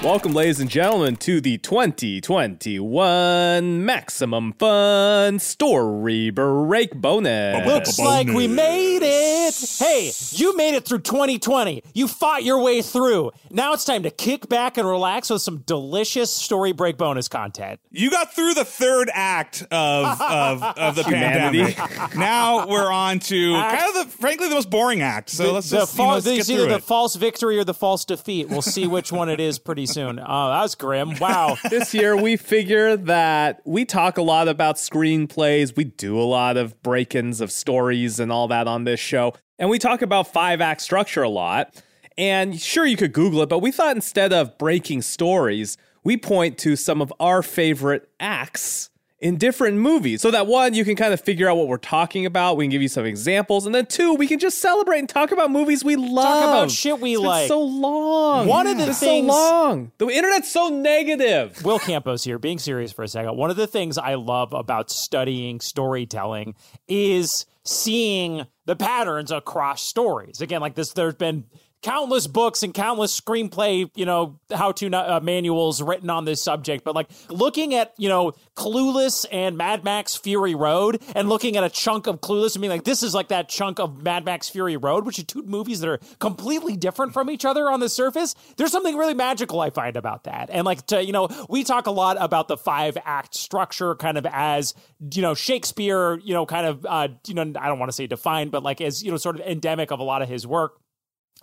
Welcome, ladies and gentlemen, to the 2021 Maximum Fun Story Break Bonus. Looks like we made it. Hey, you made it through 2020. You fought your way through. Now it's time to kick back and relax with some delicious story break bonus content. You got through the third act of of, of the Humanity. pandemic. now we're on to kind of the frankly the most boring act. So let's the just you know, fal- let's get it's either through the it. false victory or the false defeat. We'll see which one it is pretty soon. Oh, that was grim. Wow. this year we figure that we talk a lot about screenplays, we do a lot of break-ins of stories and all that on this show, and we talk about five-act structure a lot. And sure you could Google it, but we thought instead of breaking stories, we point to some of our favorite acts in different movies. So that one, you can kind of figure out what we're talking about. We can give you some examples. And then two, we can just celebrate and talk about movies we love. Talk about shit we like. so long. One of the It's things- so long. The internet's so negative. Will Campos here, being serious for a second. One of the things I love about studying storytelling is seeing the patterns across stories. Again, like this, there's been countless books and countless screenplay, you know, how to uh, manuals written on this subject. But like looking at, you know, Clueless and Mad Max Fury Road and looking at a chunk of Clueless and being like, this is like that chunk of Mad Max Fury Road, which are two movies that are completely different from each other on the surface. There's something really magical I find about that. And like to, you know, we talk a lot about the five act structure kind of as, you know, Shakespeare, you know, kind of, uh, you know, I don't want to say defined, but like as, you know, sort of endemic of a lot of his work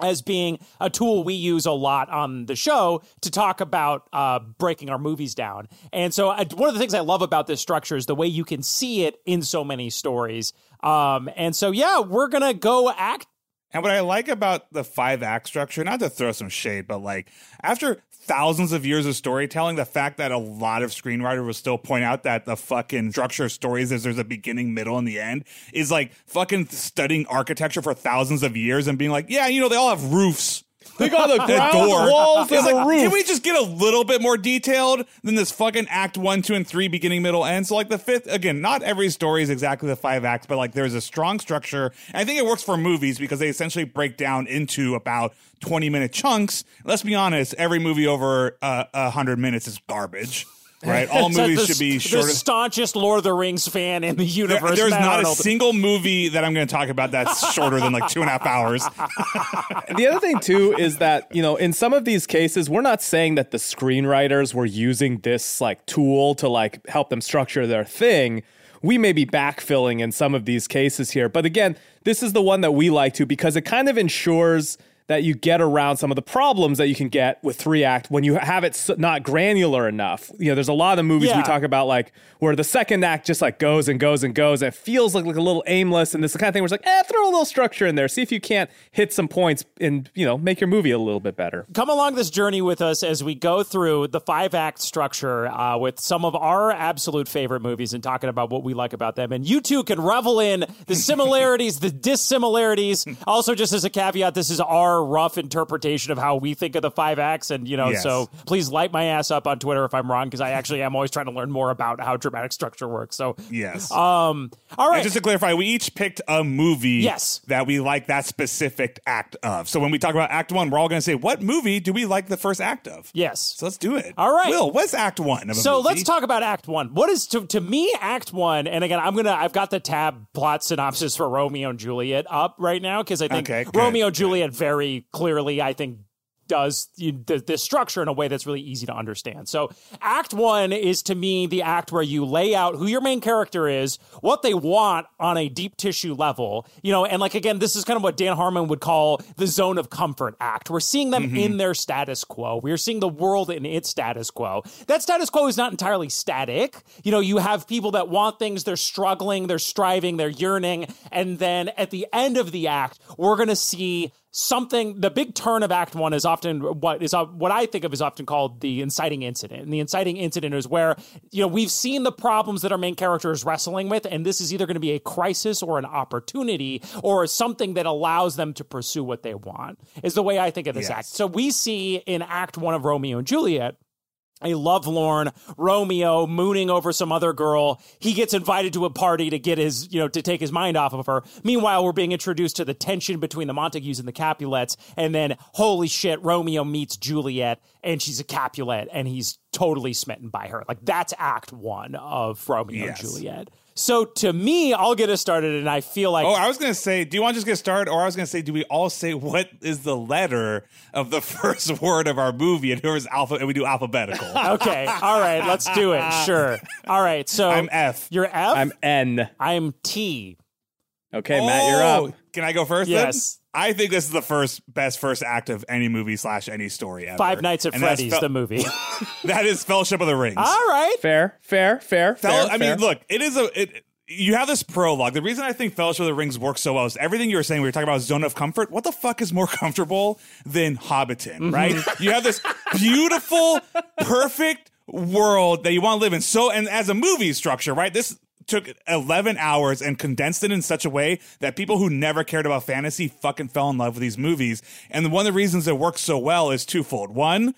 as being a tool we use a lot on the show to talk about uh, breaking our movies down. And so, I, one of the things I love about this structure is the way you can see it in so many stories. Um, and so, yeah, we're gonna go act. And what I like about the five act structure, not to throw some shade, but like after thousands of years of storytelling, the fact that a lot of screenwriters will still point out that the fucking structure of stories is there's a beginning, middle, and the end is like fucking studying architecture for thousands of years and being like, yeah, you know, they all have roofs. They got The ground, door. walls, and like, a roof. Can we just get a little bit more detailed than this fucking act one, two, and three, beginning, middle, end? So, like the fifth, again, not every story is exactly the five acts, but like there's a strong structure. And I think it works for movies because they essentially break down into about 20 minute chunks. Let's be honest, every movie over uh, 100 minutes is garbage, right? All movies the, should be the staunchest Lord of the Rings fan in the There- universe. there's Matt not Arnold. a single movie that I'm going to talk about that's shorter than like two and a half hours. the other thing too is that you know in some of these cases we're not saying that the screenwriters were using this like tool to like help them structure their thing we may be backfilling in some of these cases here but again this is the one that we like to because it kind of ensures that you get around some of the problems that you can get with three act when you have it not granular enough. You know, there's a lot of movies Yeah. we talk about like where the second act just like goes and goes and goes. And it feels like, like a little aimless. And this is the kind of thing where it's like, eh, throw a little structure in there. See if you can't hit some points and, you know, make your movie a little bit better. come along this journey with us as we go through the five act structure uh, with some of our absolute favorite movies and talking about what we like about them. And you too can revel in the similarities, the dissimilarities. Also, just as a caveat, this is our rough interpretation of how we think of the five acts. And, you know, Yes. so please light my ass up on Twitter if I'm wrong, because I actually am always trying to learn more about how dramatic structure works. So, Yes. um, all right. And just to clarify, we each picked a movie Yes. that we like that specific act of. So when we talk about act one, we're all going to say, what movie do we like the first act of? yes. So let's do it. All right. Will, what's act one So movie? let's talk about Act One. What is to to me Act One? And again, I'm gonna I've got the tab plot synopsis for Romeo and Juliet up right now because I think Okay, Romeo and. Juliet very clearly I think does the structure in a way that's really easy to understand. So Act One is to me the act where you lay out who your main character is, what they want on a deep tissue level, you know, and like again, this is kind of what Dan Harmon would call the zone of comfort act. We're seeing them mm-hmm. in their status quo. We're seeing the world in its status quo. That status quo is not entirely static. You know, you have people that want things, they're struggling, they're striving, they're yearning, and then at the end of the act, we're going to see something the big turn of act 1 is often what is uh, what I think of is often called the inciting incident. And the inciting incident is where you know we've seen the problems that our main character is wrestling with and this is either going to be a crisis or an opportunity or something that allows them to pursue what they want. Is the way I think of this Yes. act. So we see in act 1 of Romeo and Juliet a lovelorn Romeo mooning over some other girl. He gets invited to a party to get his, you know, to take his mind off of her. Meanwhile, we're being introduced to the tension between the Montagues and the Capulets. And then, holy shit, Romeo meets Juliet and she's a Capulet and he's totally smitten by her. Like that's act one of Romeo Yes. and Juliet. So to me, I'll get us started and I feel like Oh, I was gonna say, do you want to just get started, or I was gonna say, do we all say what is the letter of the first word of our movie, and whoever's alpha, and we do alphabetical. Okay. All right. Let's do it. Sure. All right. So I'm F. You're F. I'm N. I'm T. Okay, Matt, you're Oh, up. Can I go first? Yes. Then? I think this is the first best first act of any movie slash any story ever. Five Nights at And Freddy's, Fel- the movie. that is Fellowship of the Rings. All right. Fair, fair, fair, Fel- fair. I mean, fair. look, it is a. It, you have this prologue. The reason I think Fellowship of the Rings works so well is everything you were saying. We were talking about zone of comfort. What the fuck is more comfortable than Hobbiton, mm-hmm. right? you have this beautiful, perfect world that you want to live in. So, and as a movie structure, right? This took 11 hours and condensed it in such a way that people who never cared about fantasy fucking fell in love with these movies. And one of the reasons it works so well is twofold. One,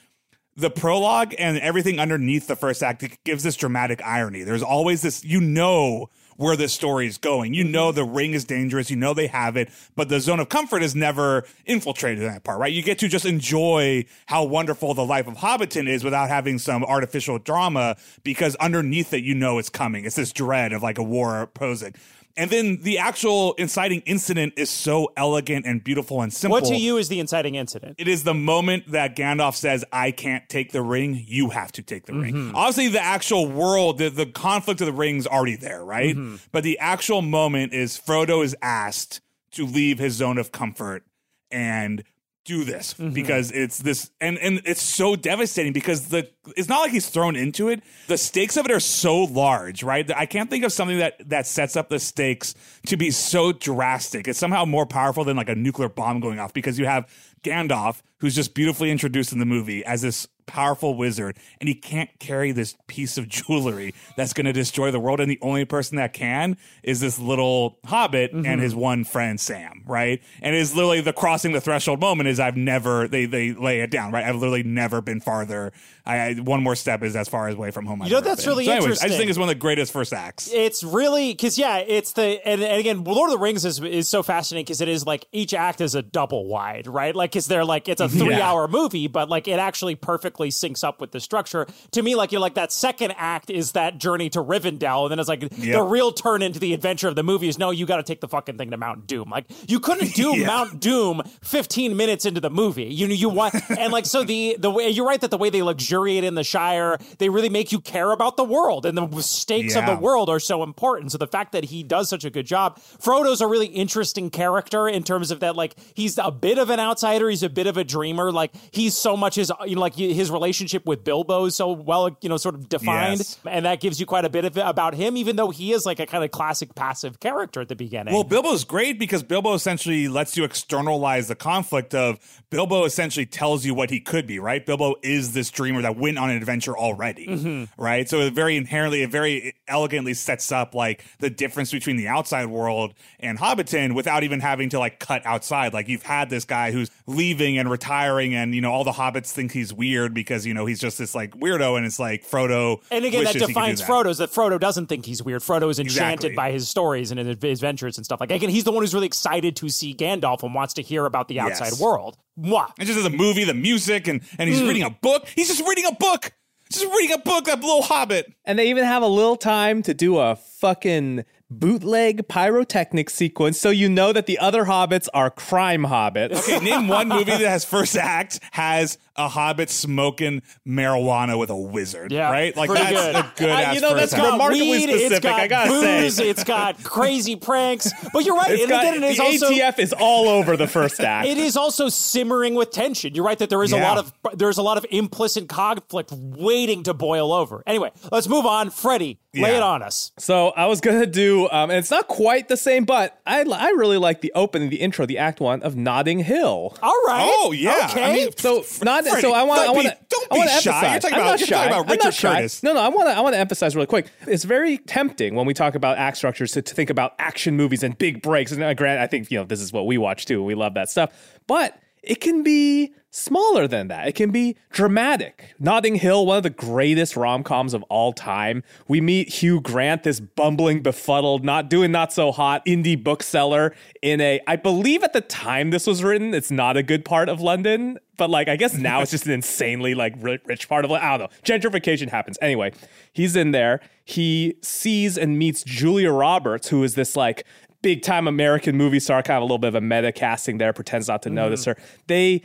the prologue and everything underneath the first act gives this dramatic irony. There's always this, you know, where this story is going. You know, the ring is dangerous. You know, they have it, but the zone of comfort is never infiltrated in that part, right? You get to just enjoy how wonderful the life of Hobbiton is without having some artificial drama because underneath it, you know, it's coming. It's this dread of like a war posing. And then the actual inciting incident is so elegant and beautiful and simple What to you is the inciting incident? it is the moment that Gandalf says, I can't take the ring, you have to take the ring. Mm-hmm. Obviously, the actual world, the, the conflict of the ring's already there, right? Mm-hmm. But the actual moment is Frodo is asked to leave his zone of comfort and do this Mm-hmm. because it's this and and it's so devastating because the it's not like he's thrown into it. The stakes of it are so large right? I can't think of something that that sets up the stakes to be so drastic. It's somehow more powerful than like a nuclear bomb going off because you have gandalf who's just beautifully introduced in the movie as this powerful wizard and he can't carry this piece of jewelry that's going to destroy the world and the only person that can is this little hobbit and mm-hmm. his one friend sam right? And it is literally the crossing the threshold moment is i've never they they lay it down right? I've literally never been farther i, I one more step is as far as away from home I've know, ever that's been. really so anyways, i just think it's one of the greatest first acts It's really because yeah, it's the and, and again, Lord of the Rings is is so fascinating because it is like each act is a double wide, right? Like, is they're like it's a mm-hmm. three hour movie, but like it actually perfectly syncs up with the structure. To me, like you're like that second act is that journey to Rivendell, and then it's like the real turn into the adventure of the movie is no, you got to take the fucking thing to Mount Doom. Like you couldn't do Yeah. Mount Doom 15 minutes into the movie. You know, you want and like so the the way you're right that the way they luxuriate in the Shire, they really make you care about the world and the stakes of the world are so important. So the fact that he does such a good job, Frodo's a really interesting character in terms of that. Like he's a bit of an outsider. He's a bit of a dreamer. Like he's so much his you know like his relationship with Bilbo is so well you know sort of defined, Yes. and that gives you quite a bit of it about him. Even though he is like a kind of classic passive character at the beginning. Well, Bilbo's great because Bilbo essentially lets you externalize the conflict of Bilbo essentially tells you what he could be, right? Bilbo is this dreamer that went on an adventure already, Mm-hmm. right? So it very inherently, it very elegantly sets up like the difference between the outside world and Hobbiton without even having to like cut outside. Like you've had this guy who's leaving and retiring and, you know, all the hobbits think he's weird because, you know, he's just this like weirdo and it's like Frodo. And again, that wishes he could do defines that. Frodo is that Frodo doesn't think he's weird. Frodo is enchanted Exactly. by his stories and his adventures and stuff like. Again, he's the one who's really excited to see Gandalf and wants to hear about the outside Yes. world. Mwah. And just as a movie, the music, and and he's mm. reading a book. He's just reading a book. Just reading a book. That little hobbit. And they even have a little time to do a fucking bootleg pyrotechnic sequence so you know that the other hobbits are crime hobbits. Okay, name one movie that has first act has a hobbit smoking marijuana with a wizard. Yeah, right. Like that's good. a good. Uh, you know, that's got remarkably weed, it's specific, got I gotta booze, say. it's got crazy pranks. But you're right, It's and got- again, it is the also ATF is all over the first act. it is also simmering with tension. You're right that there is a lot of there's a lot of implicit conflict waiting to boil over. Anyway, let's move on. Freddie, lay Yeah. it on us. So I was gonna do, um, and it's not quite the same, but I I really like the opening, the intro, the act one of Notting Hill. All right. Oh yeah. Okay. I mean, So not Freddie, so I want don't I want to don't I want be to shy. emphasize. You're talking I'm about- not you're shy. talking about I'm not Richard shy. Curtis. No, no, I want to I want to emphasize really quick. It's very tempting when we talk about act structures to, to think about action movies and big breaks. And uh, grant, I think you know this is what we watch too. We love that stuff, but. it can be smaller than that. It can be dramatic. Notting Hill, one of the greatest rom coms of all time. We meet Hugh Grant, this bumbling, befuddled, not doing not so hot indie bookseller in a, I believe at the time this was written, it's not a good part of London, but like I guess now it's just an insanely like rich part of it. I don't know. Gentrification happens. Anyway, he's in there. He sees and meets Julia Roberts, who is this like big time American movie star, kind of a little bit of a meta casting there, pretends not to mm-hmm. notice her. They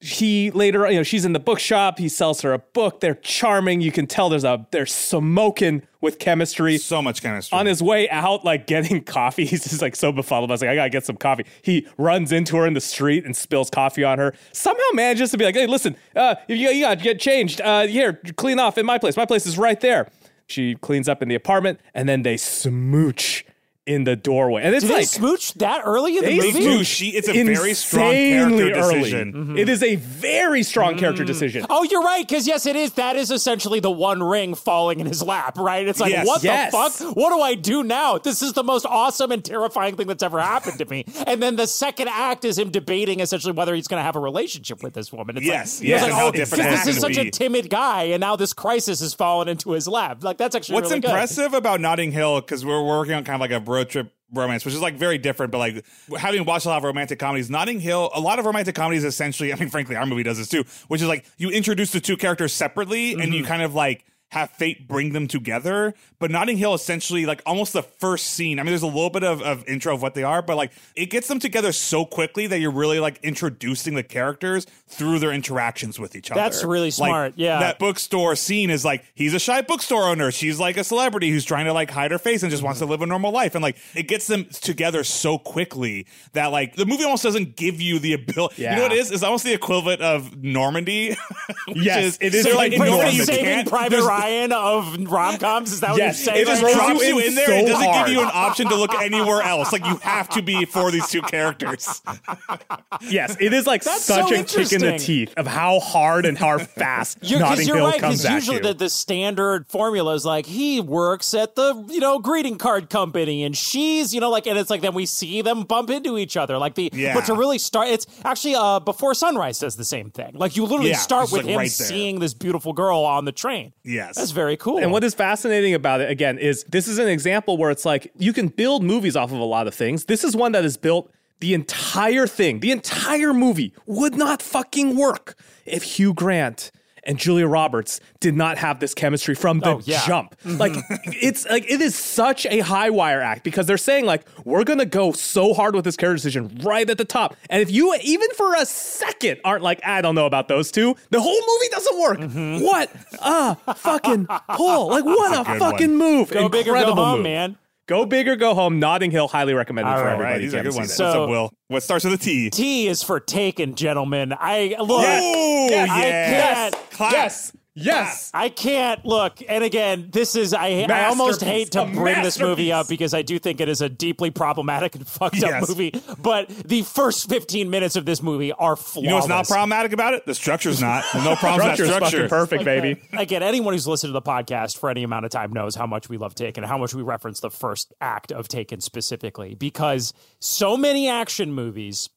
he later, you know, she's in the bookshop. He sells her a book. They're charming. You can tell there's a they're smoking with chemistry. So much chemistry. On his way out, like getting coffee, he's just like so befuddled. I was like, I gotta get some coffee. He runs into her in the street and spills coffee on her. Somehow manages to be like, Hey, listen, uh, you, you gotta get changed. Uh, here, clean off in my place. My place is right there. She cleans up in the apartment, and then they smooch in the doorway. And it's Did like they smooch that early in the movie. Do. She, it's a very strong character decision. Mm-hmm. It is a very strong character mm. decision. Oh, you're right. Because yes, it is. That is essentially the one ring falling in his lap. Right? It's like, yes. what yes. the fuck? What do I do now? This is the most awesome and terrifying thing that's ever happened to me. and then the second act is him debating essentially whether he's going to have a relationship with this woman. It's yes, like, yes. Like, oh, this is such be. a timid guy, and now this crisis has fallen into his lap. Like that's actually what's really impressive good. about Notting Hill because we're working on kind of like a road trip romance, which is like very different. But like having watched a lot of romantic comedies, Notting Hill, a lot of romantic comedies essentially, I mean, frankly, our movie does this too, which is like you introduce the two characters separately mm-hmm. and you mm-hmm. kind of like have fate bring them together. But Notting Hill essentially like almost the first scene. I mean, there's a little bit of, of intro of what they are, but like it gets them together so quickly that you're really like introducing the characters through their interactions with each other. That's really smart. Like, yeah. That bookstore scene is like he's a shy bookstore owner. She's like a celebrity who's trying to like hide her face and just wants to live a normal life. And like it gets them together so quickly that like the movie almost doesn't give you the ability. Yeah. You know what it is? It's almost the equivalent of Normandy. yes, is, it is like, like Normandy. Saving Private Ryan of rom coms. Is that yes, what you're saying? It just drops you in there. So it doesn't hard. give you an option to look anywhere else. Like you have to be for these two characters. yes, it is like That's such so a kick in the teeth of how hard and how fast you're, Notting you're Hill right, comes at usually you. The, the standard formula is like he works at the you know greeting card company and she's you know like and it's like then we see them bump into each other like the yeah. but to really start it's actually uh before sunrise does the same thing like you literally yeah, start with like him right seeing this beautiful girl on the train yes. That's very cool. And what is fascinating about it again is this is an example where it's like you can build movies off of a lot of things. This is one that is built the entire thing, the entire movie would not fucking work if Hugh Grant and Julia Roberts did not have this chemistry from the oh, yeah. jump. Like it's like it is such a high wire act because they're saying like we're gonna go so hard with this character decision right at the top. And if you even for a second aren't like I don't know about those two, the whole movie doesn't work. Mm-hmm. What a fucking pull! Like what a, a fucking one. move! Go Incredible big or go home, move. man. Go big or go home. Notting Hill, highly recommended All for right, everybody. Right, these are good ones. So, What's up, Will? What starts with a T? T is for taken, gentlemen. I look. Yes. Yes. I yes. can't. Yes. Yes. I can't look. And again, this is I I almost hate to bring this movie up because I do think it is a deeply problematic and fucked yes. up movie. But the first 15 minutes of this movie are flawless. You know what's not problematic about it? The structure's not. There's no problem with that structure. perfect, baby. Uh, again, anyone who's listened to the podcast for any amount of time knows how much we love Taken, how much we reference the first act of Taken specifically because so many action movies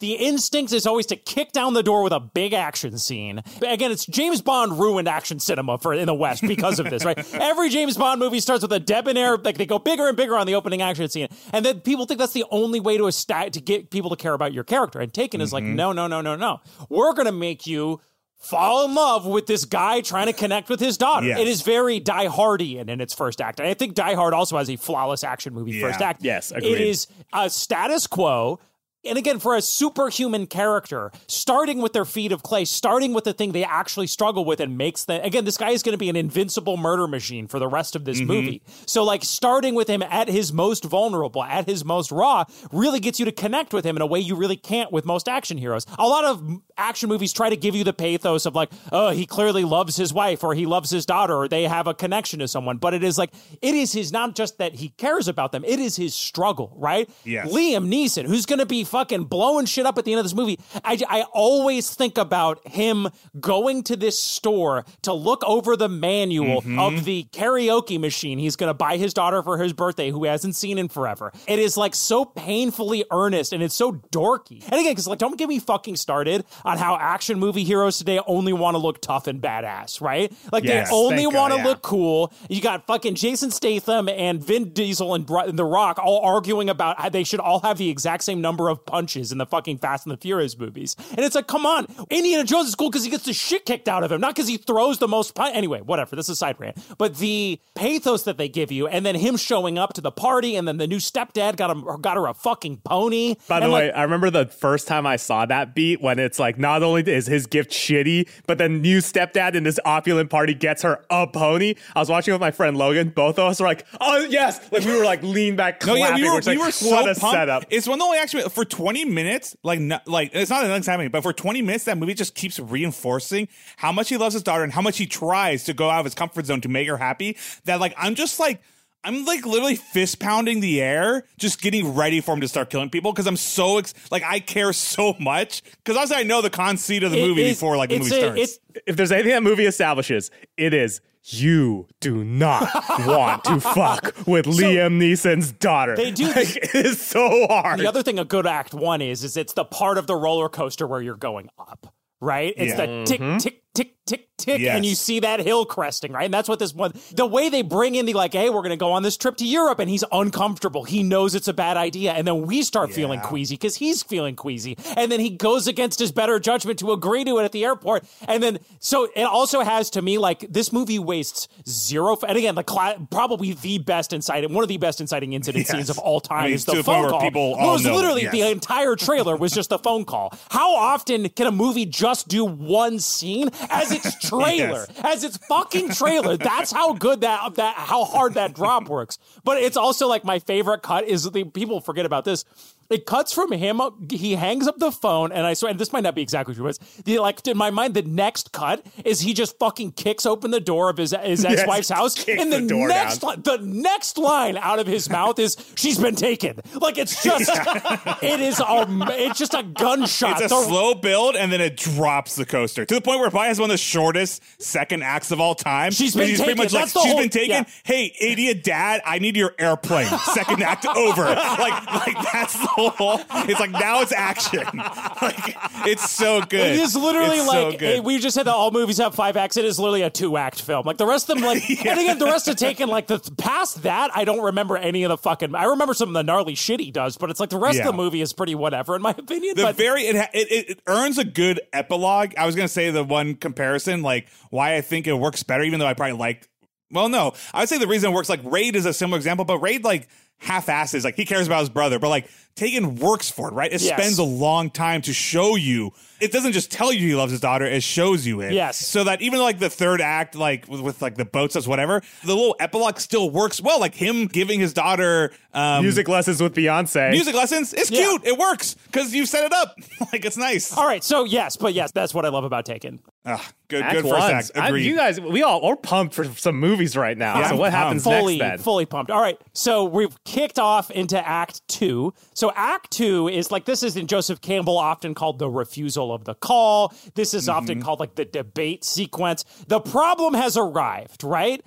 the instinct is always to kick down the door with a big action scene. Again, it's James Bond ruined action cinema for in the West because of this, right? Every James Bond movie starts with a debonair, like they go bigger and bigger on the opening action scene, and then people think that's the only way to to get people to care about your character. And Taken mm-hmm. is like, mm-hmm. no, no, no, no, no. We're gonna make you fall in love with this guy trying to connect with his daughter. Yes. It is very Die Hardian in its first act. And I think Die Hard also has a flawless action movie yeah. first act. Yes, agreed. It is a status quo and again, for a superhuman character, starting with their feet of clay, starting with the thing they actually struggle with and makes them, again, this guy is going to be an invincible murder machine for the rest of this mm-hmm. movie. So, like, starting with him at his most vulnerable, at his most raw, really gets you to connect with him in a way you really can't with most action heroes. A lot of action movies try to give you the pathos of, like, oh, he clearly loves his wife or he loves his daughter or they have a connection to someone. But it is like, it is his, not just that he cares about them, it is his struggle, right? Yes. Liam Neeson, who's going to be fucking blowing shit up at the end of this movie. I, I always think about him going to this store to look over the manual Mm-hmm. of the karaoke machine he's going to buy his daughter for his birthday, who he hasn't seen in forever. It is like so painfully earnest and it's so dorky. And again, because like, don't get me fucking started on how action movie heroes today only want to look tough and badass, right? Like Yes, they only want to yeah. look cool. You got fucking Jason Statham and Vin Diesel and, and The Rock all arguing about how they should all have the exact same number of punches in the fucking Fast and the Furious movies. And it's like, come on, Indiana Jones is cool because he gets the shit kicked out of him, not because he throws the most punch. Anyway, whatever. This is a side rant. But the pathos that they give you, and then him showing up to the party, and then the new stepdad got him got her a fucking pony. By the And, way, like, I remember the first time I saw that beat when it's like not only is his gift shitty, but then new stepdad in this opulent party gets her a pony. I was watching with my friend Logan. Both of us were like, "Oh yes!" Like we were like lean back, No, clapping. yeah, we were, we like, were so what a pumped. setup. It's one of the only action for 20 minutes, like, not, like it's not that nothing's happening, but for 20 minutes, that movie just keeps reinforcing how much he loves his daughter and how much he tries to go out of his comfort zone to make her happy. That like I'm just like. I'm like literally fist pounding the air, just getting ready for him to start killing people because I'm so ex- like I care so much because obviously I know the conceit of the it movie is- before like the movie a- starts. it's- if there's anything that movie establishes, it is you do not want to fuck with Liam Neeson's daughter. They do Like, it is so hard. The other thing a good act one is is it's the part of the roller coaster where you're going up, right? It's Yeah. the tick mm-hmm. tick tick tick tick, Yes. and you see that hill cresting, right? And that's what this one. The way they bring in the like, hey, we're gonna go on this trip to Europe, and he's uncomfortable. He knows it's a bad idea, and then we start feeling queasy because he's feeling queasy, and then he goes against his better judgment to agree to it at the airport, and then so it also has to me like this movie wastes zero. And again, the cla- probably the best inciting, one of the best inciting incident Yes. scenes of all time I mean, is the the phone call. people Well, it was literally yes. the entire trailer was just a phone call. How often can a movie just do one scene as its trailer, Yes. as its fucking trailer? That's how good that that how hard that drop works. But it's also like my favorite cut is the people forget about this. It cuts from him. He hangs up the phone, and I swear, and this might not be exactly true, but the, like in my mind, the next cut is he just fucking kicks open the door of his his ex wife's house, and the, the next li- the next line out of his mouth is "She's been taken." Like it's just, it is a, it's just a gunshot. It's a The- slow build and then it drops the coaster to the point where probably has one of the shortest second acts of all time. She's been he's pretty taken. much like, That's she's whole- been taken. yeah. Hey, idiot dad, I need your airplane. Second act over. Like, like that's the whole. It's like now it's action. Like it's so good. It is literally It's like good. eh, we just said that all movies have five acts. It is literally a two act film. Like the rest of them, like and again, the rest are taken like the past that. I don't remember any of the fucking. I remember some of the gnarly shit he does, but it's like the rest Yeah. of the movie is pretty whatever in my opinion. the but very it it it earns a good epilogue. I was gonna say the one comparison, like why I think it works better, even though I probably like. Well, no, I would say the reason it works like Raid is a similar example, but Raid like half asses, like he cares about his brother, but like Taken works for it, right? It Yes. spends a long time to show you. It doesn't just tell you he loves his daughter; it shows you it. Yes. So that even like the third act, like with, with like the boat stuff, whatever, the little epilogue still works well. Like him giving his daughter um, Music lessons with Beyonce. music lessons. It's Yeah. cute. It works because you set it up. like it's nice. all right, so yes, but yes, that's what I love about Taken. Ah, good, Act good first ones. act. I- Agreed. you guys, we all are pumped for some movies right now. Yeah, so I'm what happens fully, next then? fully pumped. All right, so we've kicked off into Act Two. So Act Two is like this is in Joseph Campbell often called the refusal of the call. This is Mm-hmm. often called like the debate sequence. The problem has arrived, right?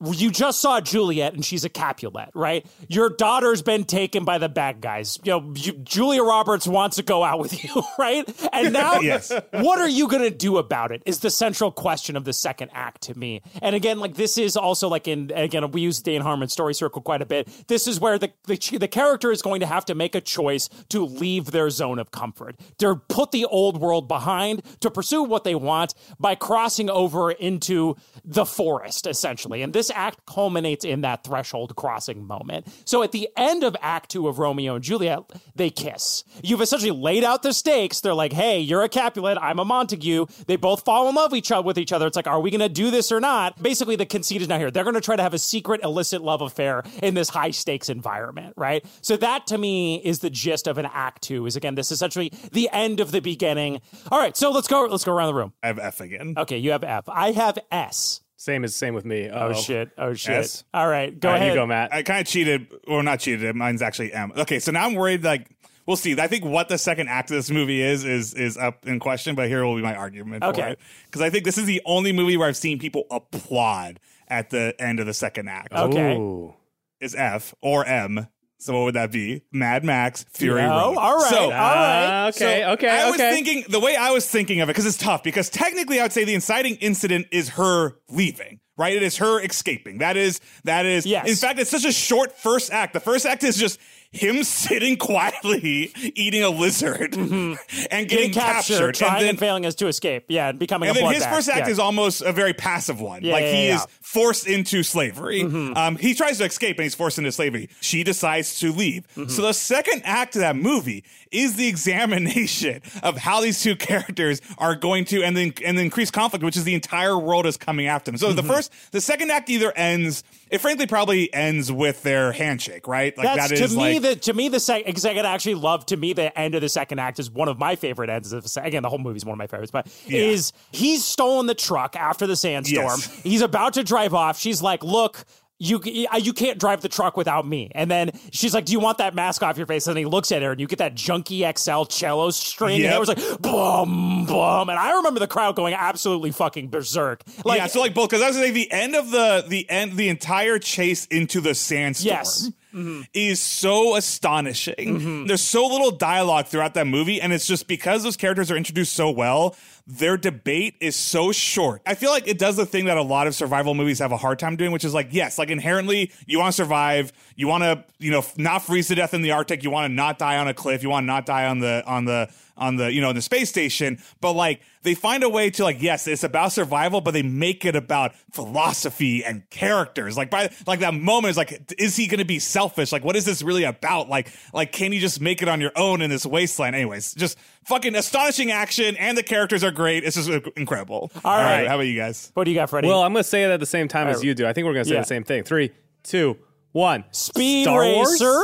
You just saw Juliet and she's a Capulet, right? Your daughter's been taken by the bad guys. You know, you, Julia Roberts wants to go out with you, right? And now, Yes. what are you going to do about it? Is the central question of the second act to me. And again, like this is also like in again we use Dan Harmon's story circle quite a bit. This is where the the, the character is going to have to make a choice to leave their zone of comfort. To put the old world behind to pursue what they want by crossing over into the forest essentially. And this act culminates in that threshold crossing moment. So at the end of act 2 of Romeo and Juliet, they kiss. You've essentially laid out the stakes. They're like, "Hey, you're a Capulet, I'm a Montague." They both fall in love each other with each other. It's like, "Are we going to do this or not?" Basically, the conceit is now here. They're going to try to have a secret illicit love affair in this high stakes environment, right? So that to me is the gist of an act 2. Is again, this is essentially the end of the beginning. All right, so let's go let's go around the room. I have F again. Okay, you have F. I have S. Same as same with me. Oh, Oh, shit. Oh shit. S. All right, go All right, ahead. you go, Matt. I kind of cheated, or not cheated. Mine's actually M. Okay, so now I'm worried. Like we'll see. I think what the second act of this movie is is is up in question, but here will be my argument Okay. Because I think this is the only movie where I've seen people applaud at the end of the second act. Okay. Ooh. Is F or M. So what would that be? Mad Max Fury Oh, Road. all right. So, all right. Ah, okay, so okay, I was okay. thinking the way I was thinking of it because it's tough because technically I would say the inciting incident is her leaving. Right, it is her escaping. That is that is. Yes. In fact, it's such a short first act. The first act is just him sitting quietly eating a lizard and getting, Getting captured, captured, trying and and, failing as to escape. Yeah, and becoming and a then his first act Yeah. is almost a very passive one. Yeah, like yeah, he is forced into slavery. Mm-hmm. Um, he tries to escape and he's forced into slavery. She decides to leave. Mm-hmm. So the second act of that movie is the examination of how these two characters are going to and then and the increased conflict, which is the entire world is coming after them. So Mm-hmm. the first, the second act either ends. It frankly probably ends with their handshake, right? Like That's that to me like the to me the second second I actually love to me the end of the second act is one of my favorite ends of the again the whole movie is one of my favorites but Yeah. is he's stolen the truck after the sandstorm Yes. he's about to drive off she's like look you you can't drive the truck without me and then she's like do you want that mask off your face and he looks at her and you get that Junkie XL cello string and Yep. it was like boom boom and I remember the crowd going absolutely fucking berserk like yeah, so like both because I was saying the end of the the end the entire chase into the sandstorm Yes. Mm-hmm. is so astonishing. Mm-hmm. There's so little dialogue throughout that movie, and it's just because those characters are introduced so well. Their debate is so short. I feel like it does the thing that a lot of survival movies have a hard time doing, which is like, yes, like inherently you want to survive, you want to, you know, not freeze to death in the Arctic, you want to not die on a cliff, you want to not die on the on the on the you know in the space station. But like they find a way to like yes it's about survival but they make it about philosophy and characters. Like by like that moment is like is he going to be selfish? Like what is this really about? Like like can you just make it on your own in this wasteland? Anyways just fucking astonishing action and the characters are great it's just incredible all right. how about you guys what do you got Freddie Well, I'm going to say it at the same time as you do. I think we're going to say Yeah. the same thing. Three, two, one. Speed Star Wars? Racer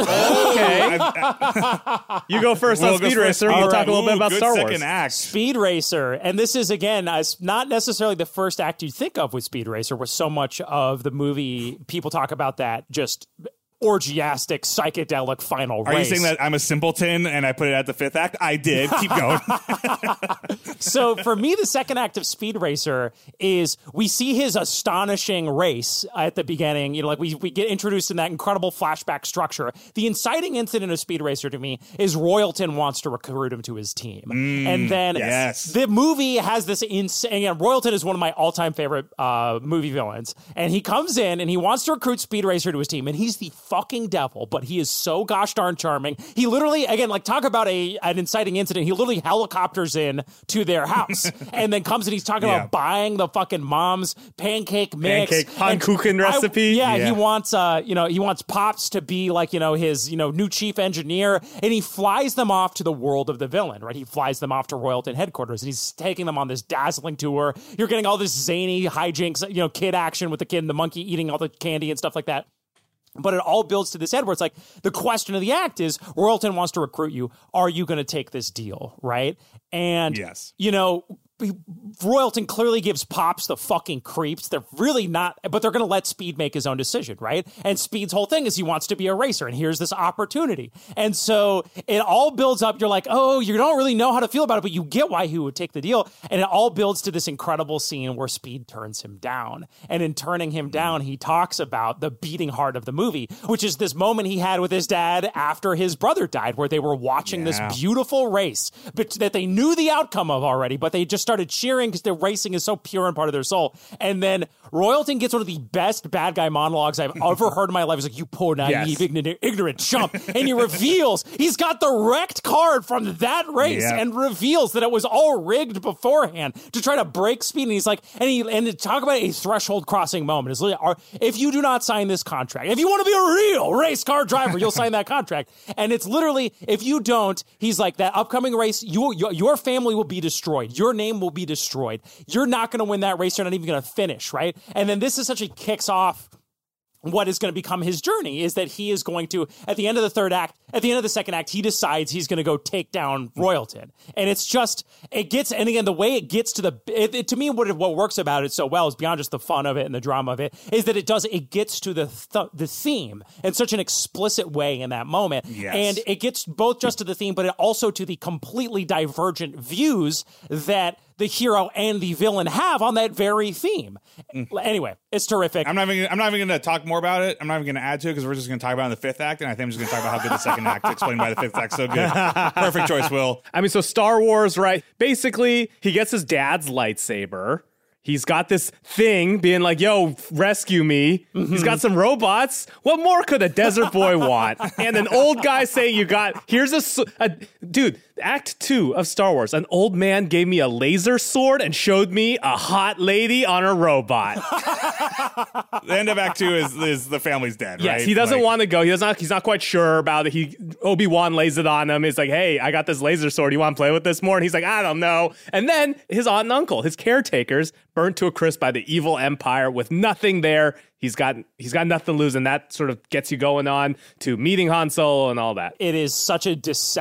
Okay. you go first on Will goes Speed first. Racer. We'll All talk a little bit about good Star Wars. second act Speed Racer, and this is again uh, not necessarily the first act you think of with Speed Racer, where so much of the movie people talk about that just orgiastic psychedelic final race. are you saying that i'm a simpleton and i put it at the fifth act i did keep going so for me, the second act of Speed Racer is we see his astonishing race at the beginning. You know, like we we get introduced in that incredible flashback structure. The inciting incident of Speed Racer to me is Royalton wants to recruit him to his team, and then yes. the movie has this insane. And Royalton is one of my all time favorite uh, movie villains, and he comes in and he wants to recruit Speed Racer to his team, and he's the fucking devil, but he is so gosh darn charming. He literally, again, like talk about a an inciting incident. He literally helicopters in to their house, and then comes and he's talking Yeah. about buying the fucking mom's pancake mix, Pancake and Pfannkuchen I- recipe? yeah, Yeah. he wants uh, you know, he wants Pops to be like you know his you know new chief engineer, and he flies them off to the world of the villain. Right, he flies them off to Royalton headquarters, and he's taking them on this dazzling tour. You're getting all this zany hijinks, you know, kid action with the kid and the monkey eating all the candy and stuff like that. But it all builds to this end where it's like the question of the act is Royalton wants to recruit you. Are you going to take this deal? Right. And, Yes. you know, Royalton clearly gives Pops the fucking creeps. They're really not, but they're going to let Speed make his own decision, right? And Speed's whole thing is he wants to be a racer, and here's this opportunity. And so it all builds up. You're like, oh, you don't really know how to feel about it, but you get why he would take the deal. And it all builds to this incredible scene where Speed turns him down. And in turning him down, he talks about the beating heart of the movie, which is this moment he had with his dad after his brother died, where they were watching this beautiful race but that they knew the outcome of already, but they just started cheering because their racing is so pure and part of their soul. And then Royalton gets one of the best bad guy monologues I've ever heard in my life. He's like, "You poor naive, Yes. ignorant, ignorant chump," and he reveals he's got the wrecked card from that race, Yeah. and reveals that it was all rigged beforehand to try to break speed. And he's like, and he and talk about a threshold crossing moment is if you do not sign this contract, if you want to be a real race car driver, you'll sign that contract. And it's literally, if you don't, he's like that upcoming race, you, your, your family will be destroyed. Your name will be destroyed. You're not going to win that race. You're not even going to finish, right? And then this essentially kicks off what is going to become his journey is that he is going to, at the end of the third act, at the end of the second act, he decides he's going to go take down Royalton, and it's just it gets. And again, the way it gets to the it, it, to me, what what works about it so well is beyond just the fun of it and the drama of it, is that it does it gets to the th- the theme in such an explicit way in that moment, Yes. and it gets both just to the theme, but it also to the completely divergent views that the hero and the villain have on that very theme. Mm. Anyway, it's terrific. I'm not even. I'm not even going to talk more about it. I'm not even going to add to it because we're just going to talk about it in the fifth act, and I think I'm just going to talk about how good the second act explained by the fifth act so good. Perfect choice, Will. I mean, so Star Wars, right? Basically, he gets his dad's lightsaber. He's got this thing being like, yo, rescue me. He's got some robots. What more could a desert boy want? And an old guy saying, you got, here's a dude, act two of Star Wars. An old man gave me a laser sword and showed me a hot lady on a robot. The end of Act Two is is the family's dead. Yes, right? he doesn't Like, want to go. He does not. He's not quite sure about it. He Obi Wan lays it on him. He's like, "Hey, I got this laser sword. You want to play with this more?" And he's like, "I don't know." And then his aunt and uncle, his caretakers, burnt to a crisp by the evil empire with nothing there. He's got he's got nothing to lose, and that sort of gets you going on to meeting Han Solo and all that. it is such a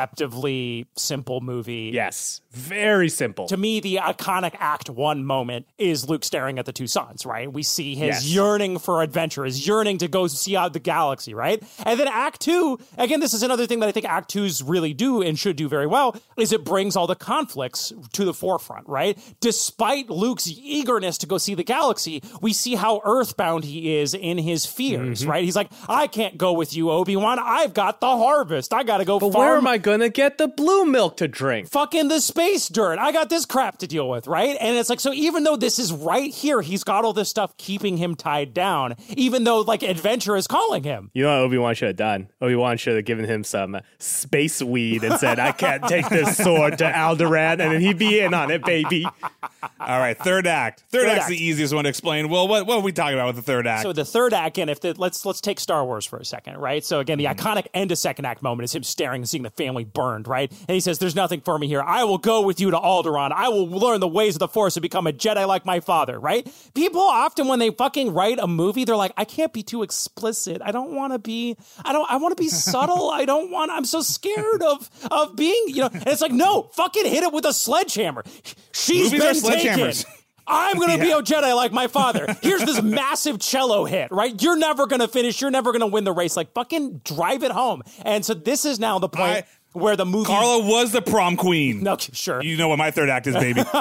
deceptively simple movie. Yes, very simple. To me, the iconic Act One moment is Luke staring at the two suns, right? We see his Yes. yearning for adventure, his yearning to go see out the galaxy, right? And then Act Two, again, this is another thing that I think Act Twos really do and should do very well, is it brings all the conflicts to the forefront, right? Despite Luke's eagerness to go see the galaxy, we see how earthbound he is in his fears, Mm-hmm. right? He's like, I can't go with you, Obi Wan. I've got the harvest. I got to go but farm where am I gonna get the blue milk to drink? fucking the space dirt. I got this crap to deal with, right? And it's like, so even though this is right here, he's got all this stuff keeping him tied down, even though like adventure is calling him. You know what Obi Wan should have done? Obi Wan should have given him some uh, space weed and said, "I can't take this sword to Alderaan," and then he'd be in on it, baby. All right, third act. Third, Third act's act. the easiest one to explain. Well, what what are we talking about with the third act? So the third act, and if the, let's let's take Star Wars for a second, right? So again, the Mm-hmm. iconic end of second act moment is him staring and seeing the family burned, right? And he says, "There's nothing for me here. I will go with you to Alderaan. I will learn the ways of the Force and become a Jedi like my father." Right? People often, when they fucking write a movie, they're like, "I can't be too explicit. I don't want to be. I don't. I want to be subtle. I don't want. I'm so scared of of being. You know." And it's like, no, fucking hit it with a sledgehammer. She's Movies been taken. I'm gonna be a Jedi like my father. Here's this massive cello hit, right? You're never gonna finish. You're never gonna win the race. Like fucking drive it home. And so this is now the point I- where the movie. Carla was the prom queen. No, sure. You know what my third act is, baby.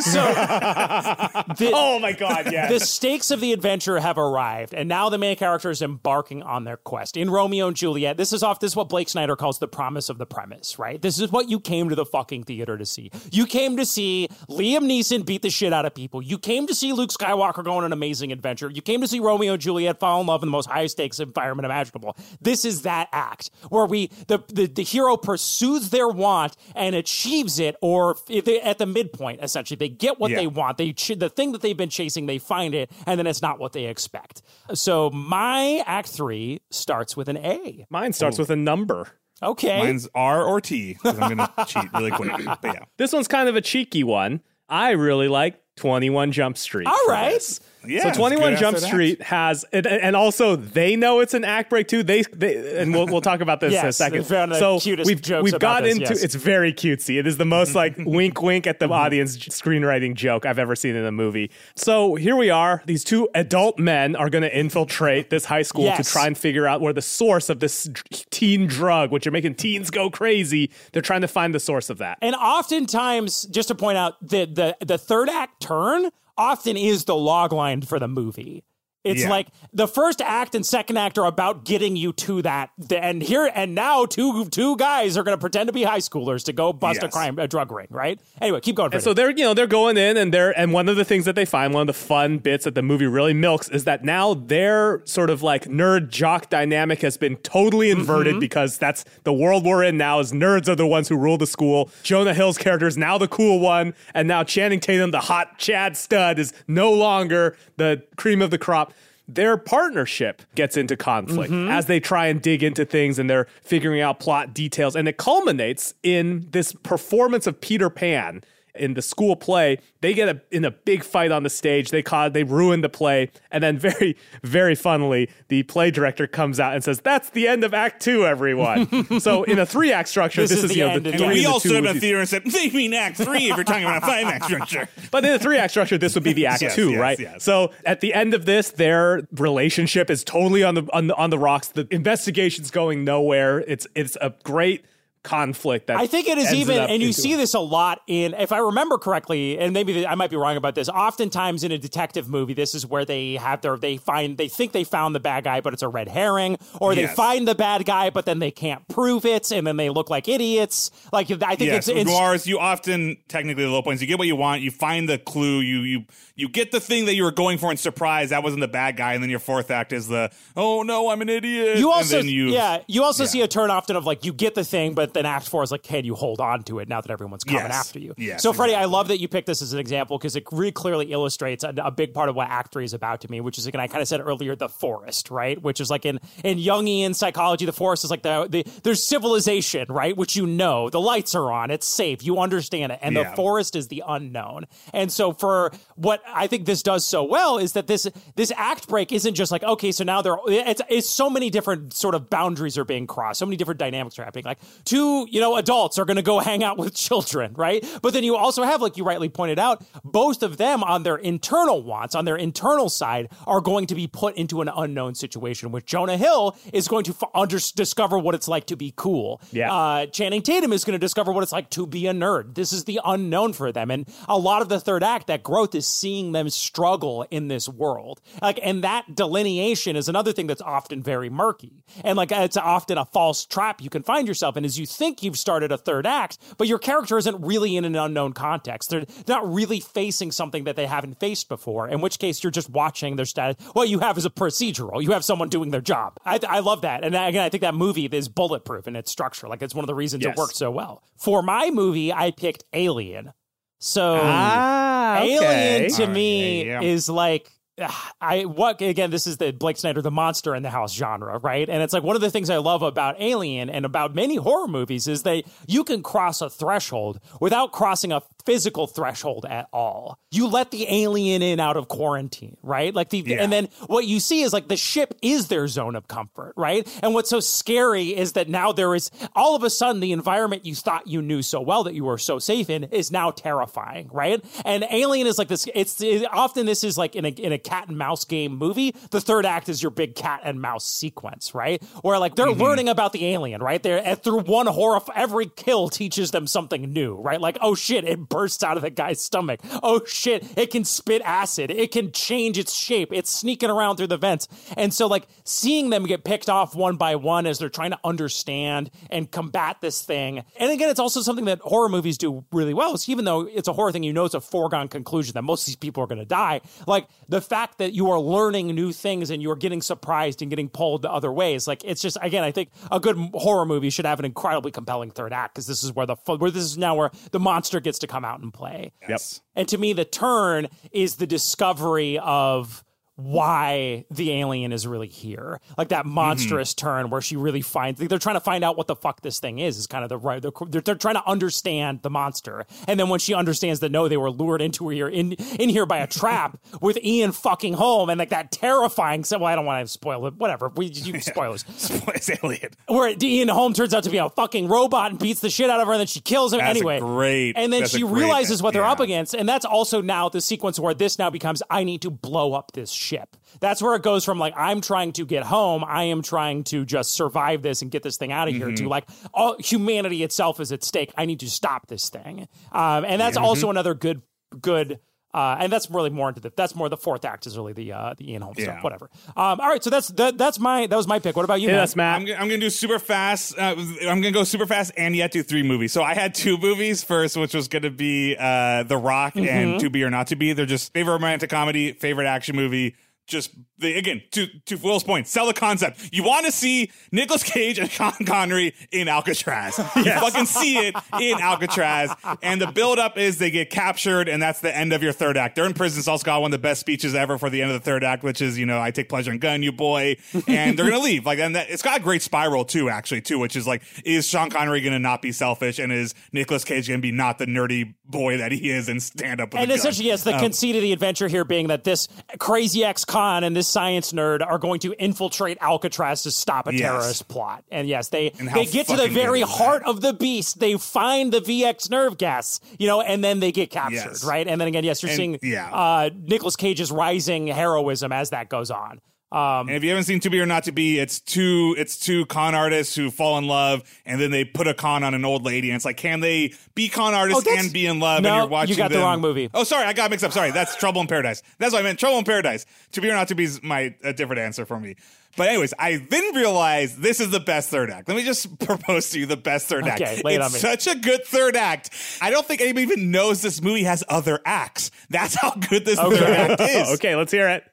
So the, Oh my God, yes. the stakes of the adventure have arrived, and now the main character is embarking on their quest. In Romeo and Juliet, this is off. This is what Blake Snyder calls the promise of the premise, right? This is what you came to the fucking theater to see. You came to see Liam Neeson beat the shit out of people. You came to see Luke Skywalker go on an amazing adventure. You came to see Romeo and Juliet fall in love in the most high stakes environment imaginable. This is that act where we the the, the hero pursues their want and achieves it, or if they, at the midpoint, essentially, they get what Yeah. they want. They ch- the thing that they've been chasing, they find it, and then it's not what they expect. So my act three starts with an A. Mine starts with a number. Okay, Mine's R or T because I'm going to cheat really quick. But yeah. This one's kind of a cheeky one. I really like 21 Jump Street. All right. this. Yeah, so 21 Jump after that. Street has, and, and also they know it's an act break too. They, they and we'll, we'll talk about this in a second. found so we've we've got this, into yes. it's very cutesy. It is the most like wink wink at the Mm-hmm. audience screenwriting joke I've ever seen in a movie. So here we are. These two adult men are going to infiltrate this high school to try and figure out where the source of this teen drug, which are making teens go crazy. They're trying to find the source of that. And oftentimes, just to point out, the the the third act turn often is the log line for the movie. It's Yeah. like the first act and second act are about getting you to that, and here and now, two two guys are going to pretend to be high schoolers to go bust a crime, a drug ring, right? Anyway, keep going. And so they're you know they're going in and they're and one of the things that they find one of the fun bits that the movie really milks is that now their sort of like nerd jock dynamic has been totally mm-hmm. inverted because that's the world we're in now is nerds are the ones who rule the school. Jonah Hill's character is now the cool one and now Channing Tatum the hot Chad stud is no longer the cream of the crop. Their partnership gets into conflict mm-hmm. as they try and dig into things and they're figuring out plot details. And it culminates in this performance of Peter Pan in the school play. They get a, in a big fight on the stage. They cause they ruin the play, and then very very funnily, the play director comes out and says, "That's the end of Act Two, everyone." so in a three act structure, This this, is is, the you know end the the- we all stood up the theater and said, "They mean Act Three if you're talking about a five act structure." But in a three act structure, this would be the act Yes, two, yes, right? yes. So at the end of this, their relationship is totally on the on the, on the rocks. The investigation's going nowhere. It's it's a great conflict that I think it is even, and you see a- this a lot in, if I remember correctly, and maybe I might be wrong about this. Oftentimes in a detective movie, this is where they have their, they find, they think they found the bad guy, but it's a red herring, or they find the bad guy, but then they can't prove it, and then they look like idiots. Like I think Yes, it's, it's noirs, you often technically the low points. You get what you want. You find the clue. You you you get the thing that you were going for, and surprise, that wasn't the bad guy. And then your fourth act is the oh no, I'm an idiot. You And also, then you, yeah, you also yeah. see a turn often of like you get the thing, but then Act Four is like, can you hold on to it now that everyone's coming Yes. after you? Yes, so, Freddie, I love that you picked this as an example because it really clearly illustrates a, a big part of what Act Three is about to me, which is again, I kind of said earlier, the forest, right? Which is like in in Jungian psychology, the forest is like the, the there's civilization, right? Which you know, the lights are on, it's safe, you understand it, and the forest is the unknown. And so, for what I think this does so well is that this this act break isn't just like okay, so now there it's it's so many different sort of boundaries are being crossed, so many different dynamics are happening. Like two, you know, adults are going to go hang out with children, right? But then you also have, like you rightly pointed out, both of them on their internal wants, on their internal side, are going to be put into an unknown situation. Which Jonah Hill is going to f- under- discover what it's like to be cool. Yeah. Uh, Channing Tatum is going to discover what it's like to be a nerd. This is the unknown for them, and a lot of the third act, that growth is seeing them struggle in this world. Like, and that delineation is another thing that's often very murky, and like it's often a false trap you can find yourself in. as you think you've started a third act, but your character isn't really in an unknown context. They're not really facing something that they haven't faced before. In which case, you're just watching their status. What you have is a procedural. You have someone doing their job. I, I love that, and again, I think that movie is bulletproof in its structure. Like, it's one of the reasons Yes. it works so well. For my movie, I picked Alien. So Ah, okay. Alien to Ah, me yeah, yeah. is like I what again this is the Blake Snyder the monster in the house genre, right? And it's like one of the things I love about Alien and about many horror movies is that you can cross a threshold without crossing a physical threshold at all. You let the alien in out of quarantine, right? Like the Yeah. and then what you see is like the ship is their zone of comfort, right? And what's so scary is that now there is all of a sudden the environment you thought you knew so well that you were so safe in is now terrifying, right? And Alien is like this. It's it, often this is like in a in a cat and mouse game movie. The third act is your big cat and mouse sequence, right? Where like they're mm-hmm. learning about the alien, right? They're through one horror. Every kill teaches them something new, right? Like oh shit, it bursts out of the guy's stomach. Oh shit, it can spit acid. It can change its shape. It's sneaking around through the vents. And so like seeing them get picked off one by one as they're trying to understand and combat this thing. And again, it's also something that horror movies do really well. Even though it's a horror thing, you know it's a foregone conclusion that most of these people are going to die. Like the fact that you are learning new things and you're getting surprised and getting pulled the other ways. Like it's just again, I think a good horror movie should have an incredibly compelling third act because this is where the where this is now where the monster gets to come out and play. Yes. And to me, the turn is the discovery of why the alien is really here. Like that monstrous mm-hmm. turn where she really finds, they're trying to find out what the fuck this thing is, is kind of the right, they're, they're trying to understand the monster. And then when she understands that no, they were lured into here, in, in here by a trap with Ian fucking Holm and like that terrifying, so well, I don't want to spoil it, whatever. We, you spoilers It's Alien. where Ian Holm turns out to be a fucking robot and beats the shit out of her, and then she kills him That's anyway. great- And then she great- realizes what they're yeah. up against, and that's also now the sequence where this now becomes I need to blow up this ship. That's where it goes from like I'm trying to get home, I am trying to just survive this and get this thing out of here, Mm-hmm. to like all humanity itself is at stake. I need to stop this thing, um, and that's also another good good. Uh, and that's really more into the that's more the fourth act is really the uh, the Ian Holmes Yeah. stuff, whatever. Um, all right, so that's that, that's my that was my pick. What about you? Yeah, man? that's Matt. I'm, gonna- I'm gonna do super fast. Uh, I'm gonna go super fast and yet do three movies. So I had two movies first, which was gonna be uh, The Rock Mm-hmm. and To Be or Not to Be. They're just favorite romantic comedy, favorite action movie. Just the, again to to Will's point, sell the concept. You want to see Nicolas Cage and Sean Connery in Alcatraz. You fucking see it in Alcatraz, and the build up is they get captured, and that's the end of your third act. They're in prison. It's also got one of the best speeches ever for the end of the third act, which is you know I take pleasure in gun you boy, and they're gonna leave. Like and that, it's got a great spiral too, actually too, which is like is Sean Connery gonna not be selfish, and is Nicolas Cage gonna be not the nerdy boy that he is and stand up with And a gun? essentially, yes, the Um, conceit of the adventure here being that this crazy ex-con and this science nerd are going to infiltrate Alcatraz to stop a Yes. terrorist plot. And yes, they And they get to the very heart that? of the beast. They find the VX nerve gas, you know, and then they get captured, Yes. right? And then again, yes, you're And- seeing yeah. uh, Nicolas Cage's rising heroism as that goes on. Um, And if you haven't seen To Be or Not to Be, it's two it's two con artists who fall in love, and then they put a con on an old lady, and it's like, can they be con artists Oh, and be in love? No, and you're you watching. got the wrong movie. Oh, sorry, I got mixed up. Sorry, that's Trouble in Paradise. That's what I meant. Trouble in Paradise. To Be or Not to Be is my a different answer for me. But anyways, I then realized this is the best third act. Let me just propose to you the best third Okay, act. lay it it's on me. such a good third act. I don't think anybody even knows this movie has other acts. That's how good this third act is. okay, let's hear it.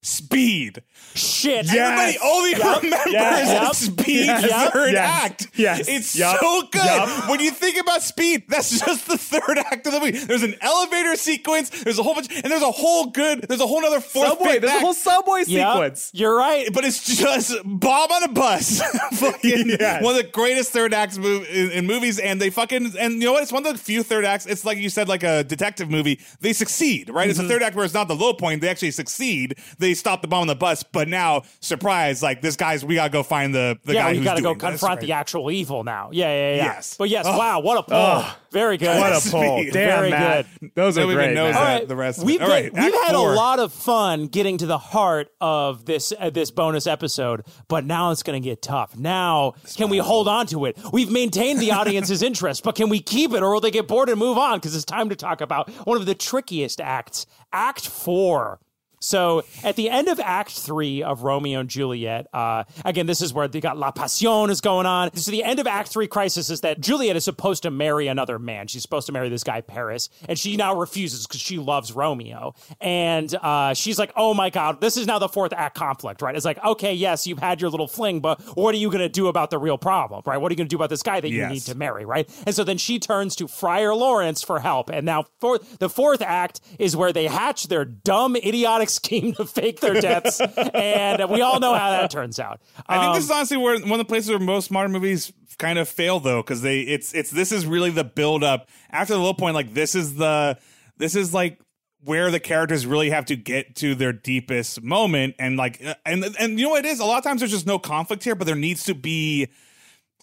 Speed. shit. Everybody only remembers Yep. Speed Yep. third Yes. act. Yes. It's so good. When you think about Speed, that's just the third act of the movie. There's an elevator sequence, there's a whole bunch, and there's a whole good, there's a whole other fourth Subway. There's a whole subway sequence. You're right. but it's just Bob on a bus. fucking Yes. one of the greatest third acts mov- in, in movies, and they fucking and you know what? It's one of the few third acts. It's like you said, like a detective movie. They succeed, right? Mm-hmm. It's a third act where it's not the low point. They actually succeed. They stop the bomb on the bus, but now surprise, like this guy's. We gotta go find the the yeah, guy we who's got to go doing this, confront right? the actual evil now. Yeah, yeah, yeah. Yes. But yes, Oh. wow, what a pull. Very good. What a pull. Damn, Very Matt. Those are Nobody great. knows Matt. that. All right, the rest of we've been- right, we've had four. a lot of fun getting to the heart of this uh, this bonus episode, but now it's going to get tough. Now, can we hold on to it? We've maintained the audience's interest, but can we keep it, or will they get bored and move on? Because it's time to talk about one of the trickiest acts, Act Four. So at the end of Act Three of Romeo and Juliet, uh, again, this is where they got La Passion is going on. So the end of Act Three crisis is that Juliet is supposed to marry another man. She's supposed to marry this guy Paris, and she now refuses because she loves Romeo. And uh, she's like, "Oh my God, this is now the fourth act conflict, right? It's like, okay, yes, you've had your little fling, but what are you going to do about the real problem, right? What are you going to do about this guy that you need to marry, right? And so then she turns to Friar Lawrence for help. And now for the fourth act is where they hatch their dumb, idiotic scheme to fake their deaths, and we all know how that turns out. I think Um, this is honestly where one of the places where most modern movies kind of fail though, because they it's it's this is really the build up after the low point. Like this is the this is like where the characters really have to get to their deepest moment, and like uh, and and you know what it is. A lot of times there's just no conflict here, but there needs to be.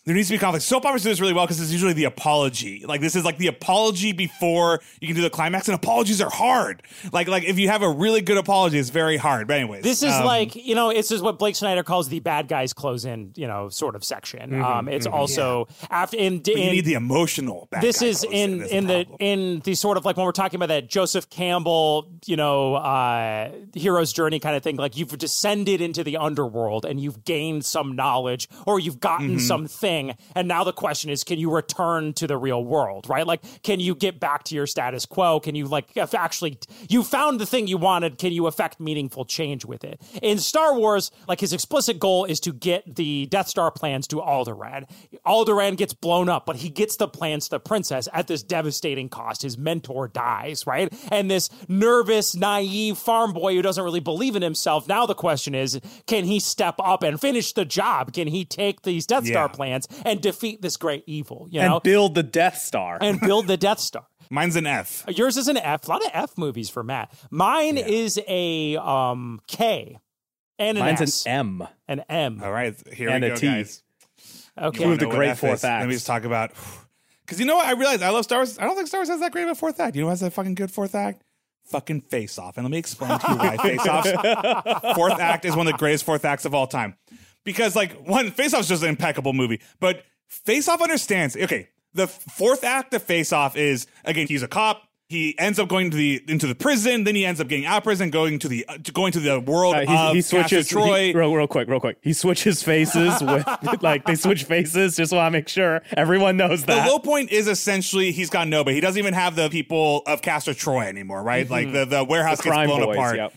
There needs to be conflict. Soap operas do this really well because it's usually the apology. Like this is like the apology before you can do the climax, and apologies are hard. Like like if you have a really good apology, it's very hard. But anyways, This is um, like you know, this is what Blake Snyder calls the bad guys close in, you know, sort of section. um, it's also after in, but you need the emotional. bad this is close in in the in the sort of like when we're talking about that Joseph Campbell, you know, uh, hero's journey kind of thing. Like you've descended into the underworld and you've gained some knowledge or you've gotten Mm-hmm. something, and now the question is, can you return to the real world? Right? Like, can you get back to your status quo? Can you like actually you found the thing you wanted? Can you affect meaningful change with it? In Star Wars, like his explicit goal is to get the Death Star plans to Alderaan. Alderaan gets blown up, but he gets the plans to the princess at this devastating cost. His mentor dies, right? And this nervous, naive farm boy who doesn't really believe in himself. Now the question is, can he step up and finish the job? Can he take these Death Star Yeah. Plans and defeat this great evil? You and know, build the Death Star. and build the Death Star. Mine's an F. Yours is an F. A lot of F movies for Matt. Mine is a um K. And an Mine's S. an M. An M. All right, here And we a go, T. guys. Okay. You wanna the great F fourth is? Let act. me just talk about because you know what I realized I love Star Wars. I don't think Star Wars has that great of a fourth act. You know what has a fucking good fourth act? Fucking Face Off. And let me explain to you why Face off. fourth act is one of the greatest fourth acts of all time. Because like one Face Off is just an impeccable movie, but Face Off understands. Okay, the fourth act of Face Off is again he's a cop. He ends up going to the into the prison. Then he ends up getting out of prison, going to the uh, going to the world Uh, of he, switches Troy. he- real, real quick, real quick. He switches faces with like they switch faces. Just want to make sure everyone knows that. The low point is essentially he's got nobody. He doesn't even have the people of Castor Troy anymore, right? Like the, the warehouse The gets blown boys, apart. yep.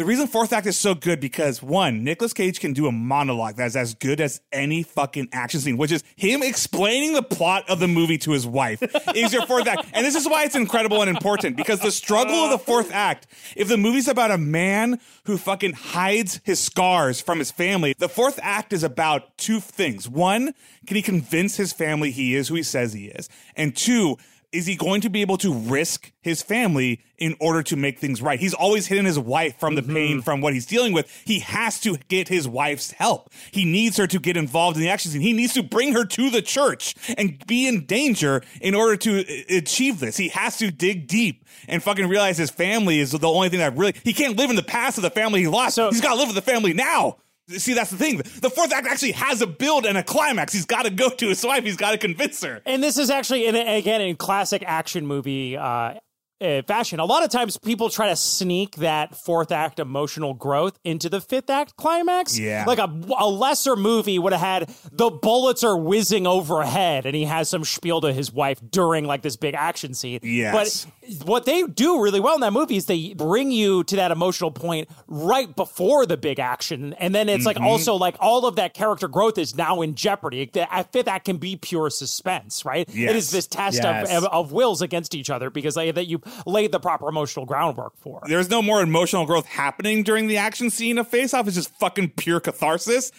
The reason fourth act is so good because one, Nicolas Cage can do a monologue that's as good as any fucking action scene, which is him explaining the plot of the movie to his wife. is your fourth act, and this is why it's incredible and important because the struggle of the fourth act. If the movie's about a man who fucking hides his scars from his family, the fourth act is about two things. One, can he convince his family he is who he says he is, and two is he going to be able to risk his family in order to make things right? He's always hidden his wife from the pain from what he's dealing with. He has to get his wife's help. He needs her to get involved in the action scene. He needs to bring her to the church and be in danger in order to uh, achieve this. He has to dig deep and fucking realize his family is the only thing that really he can't live in the past of the family he lost. So- he's got to live with the family now. See, that's the thing. The fourth act actually has a build and a climax. He's got to go to his wife. He's got to convince her. And this is actually, in, again, in classic action movie uh, uh, fashion. A lot of times people try to sneak that fourth act emotional growth into the fifth act climax. Yeah. Like a, a lesser movie would have had the bullets are whizzing overhead and he has some spiel to his wife during like this big action scene. Yes. But what they do really well in that movie is they bring you to that emotional point right before the big action. And then it's Mm-hmm. like also like all of that character growth is now in jeopardy. The fifth act can be pure suspense, right? It Yes. is this test Yes. of, of, of wills against each other because like, that you laid the proper emotional groundwork for. There's no more emotional growth happening during the action scene of Face Off. It's just fucking pure catharsis.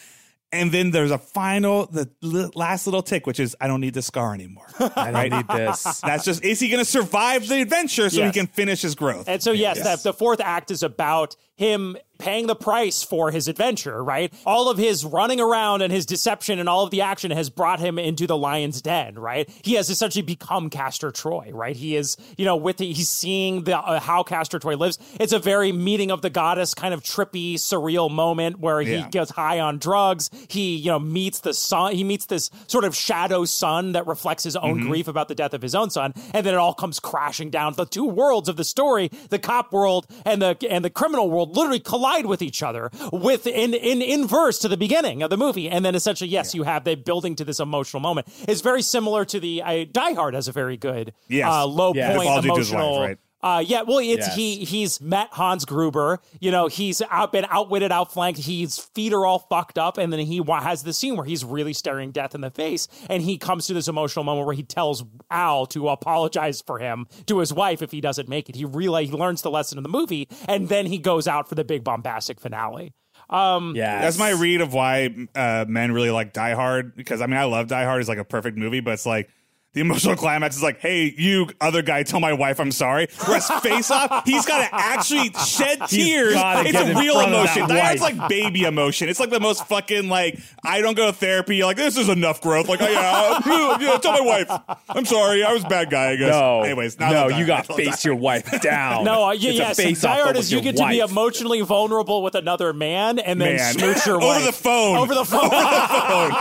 And then there's a final, the last little tick, which is I don't need the scar anymore. I don't need this. That's just is he going to survive the adventure so Yes. he can finish his growth? And so, yes, That, the fourth act is about him paying the price for his adventure, right? All of his running around and his deception and all of the action has brought him into the lion's den, right? He has essentially become Castor Troy, right? He is, you know, with the, he's seeing the uh, how Castor Troy lives. It's a very meeting of the goddess kind of trippy, surreal moment where he Yeah. gets high on drugs. He, you know, meets the sun. He meets this sort of shadow sun that reflects his own grief about the death of his own son, and then it all comes crashing down. The two worlds of the story, the cop world and the and the criminal world, literally collide with each other with in in inverse to the beginning of the movie, and then essentially, yes, you have the building to this emotional moment. It's very similar to the I, Die Hard has a very good Yes. uh, low Yeah. point Apology to his wife, emotional. right? Uh, yeah, well, it's Yes. he he's met Hans Gruber. You know, he's out been outwitted, outflanked. His feet are all fucked up, and then he wa- has the scene where he's really staring death in the face, and he comes to this emotional moment where he tells Al to apologize for him to his wife if he doesn't make it. He really he learns the lesson in the movie, and then he goes out for the big bombastic finale. Um, Yeah, That's my read of why uh, men really like Die Hard. Because I mean, I love Die Hard. It's like a perfect movie, but it's like the emotional climax is like, "Hey, you other guy, tell my wife I'm sorry." Whereas Face Off, he's got to actually shed tears. It's a real emotion. that Die like baby emotion. It's like the most fucking like I don't go to therapy. You're like this is enough growth. Like, oh, yeah, yeah, tell my wife I'm sorry. I was a bad guy. I guess. no. Anyways, not no, you got to face your wife down. No, uh, yeah, It's a yes. face-off, Die but Hard is you your get to be emotionally vulnerable with another man and then Man. smooch your wife Over wife the phone. Over the phone.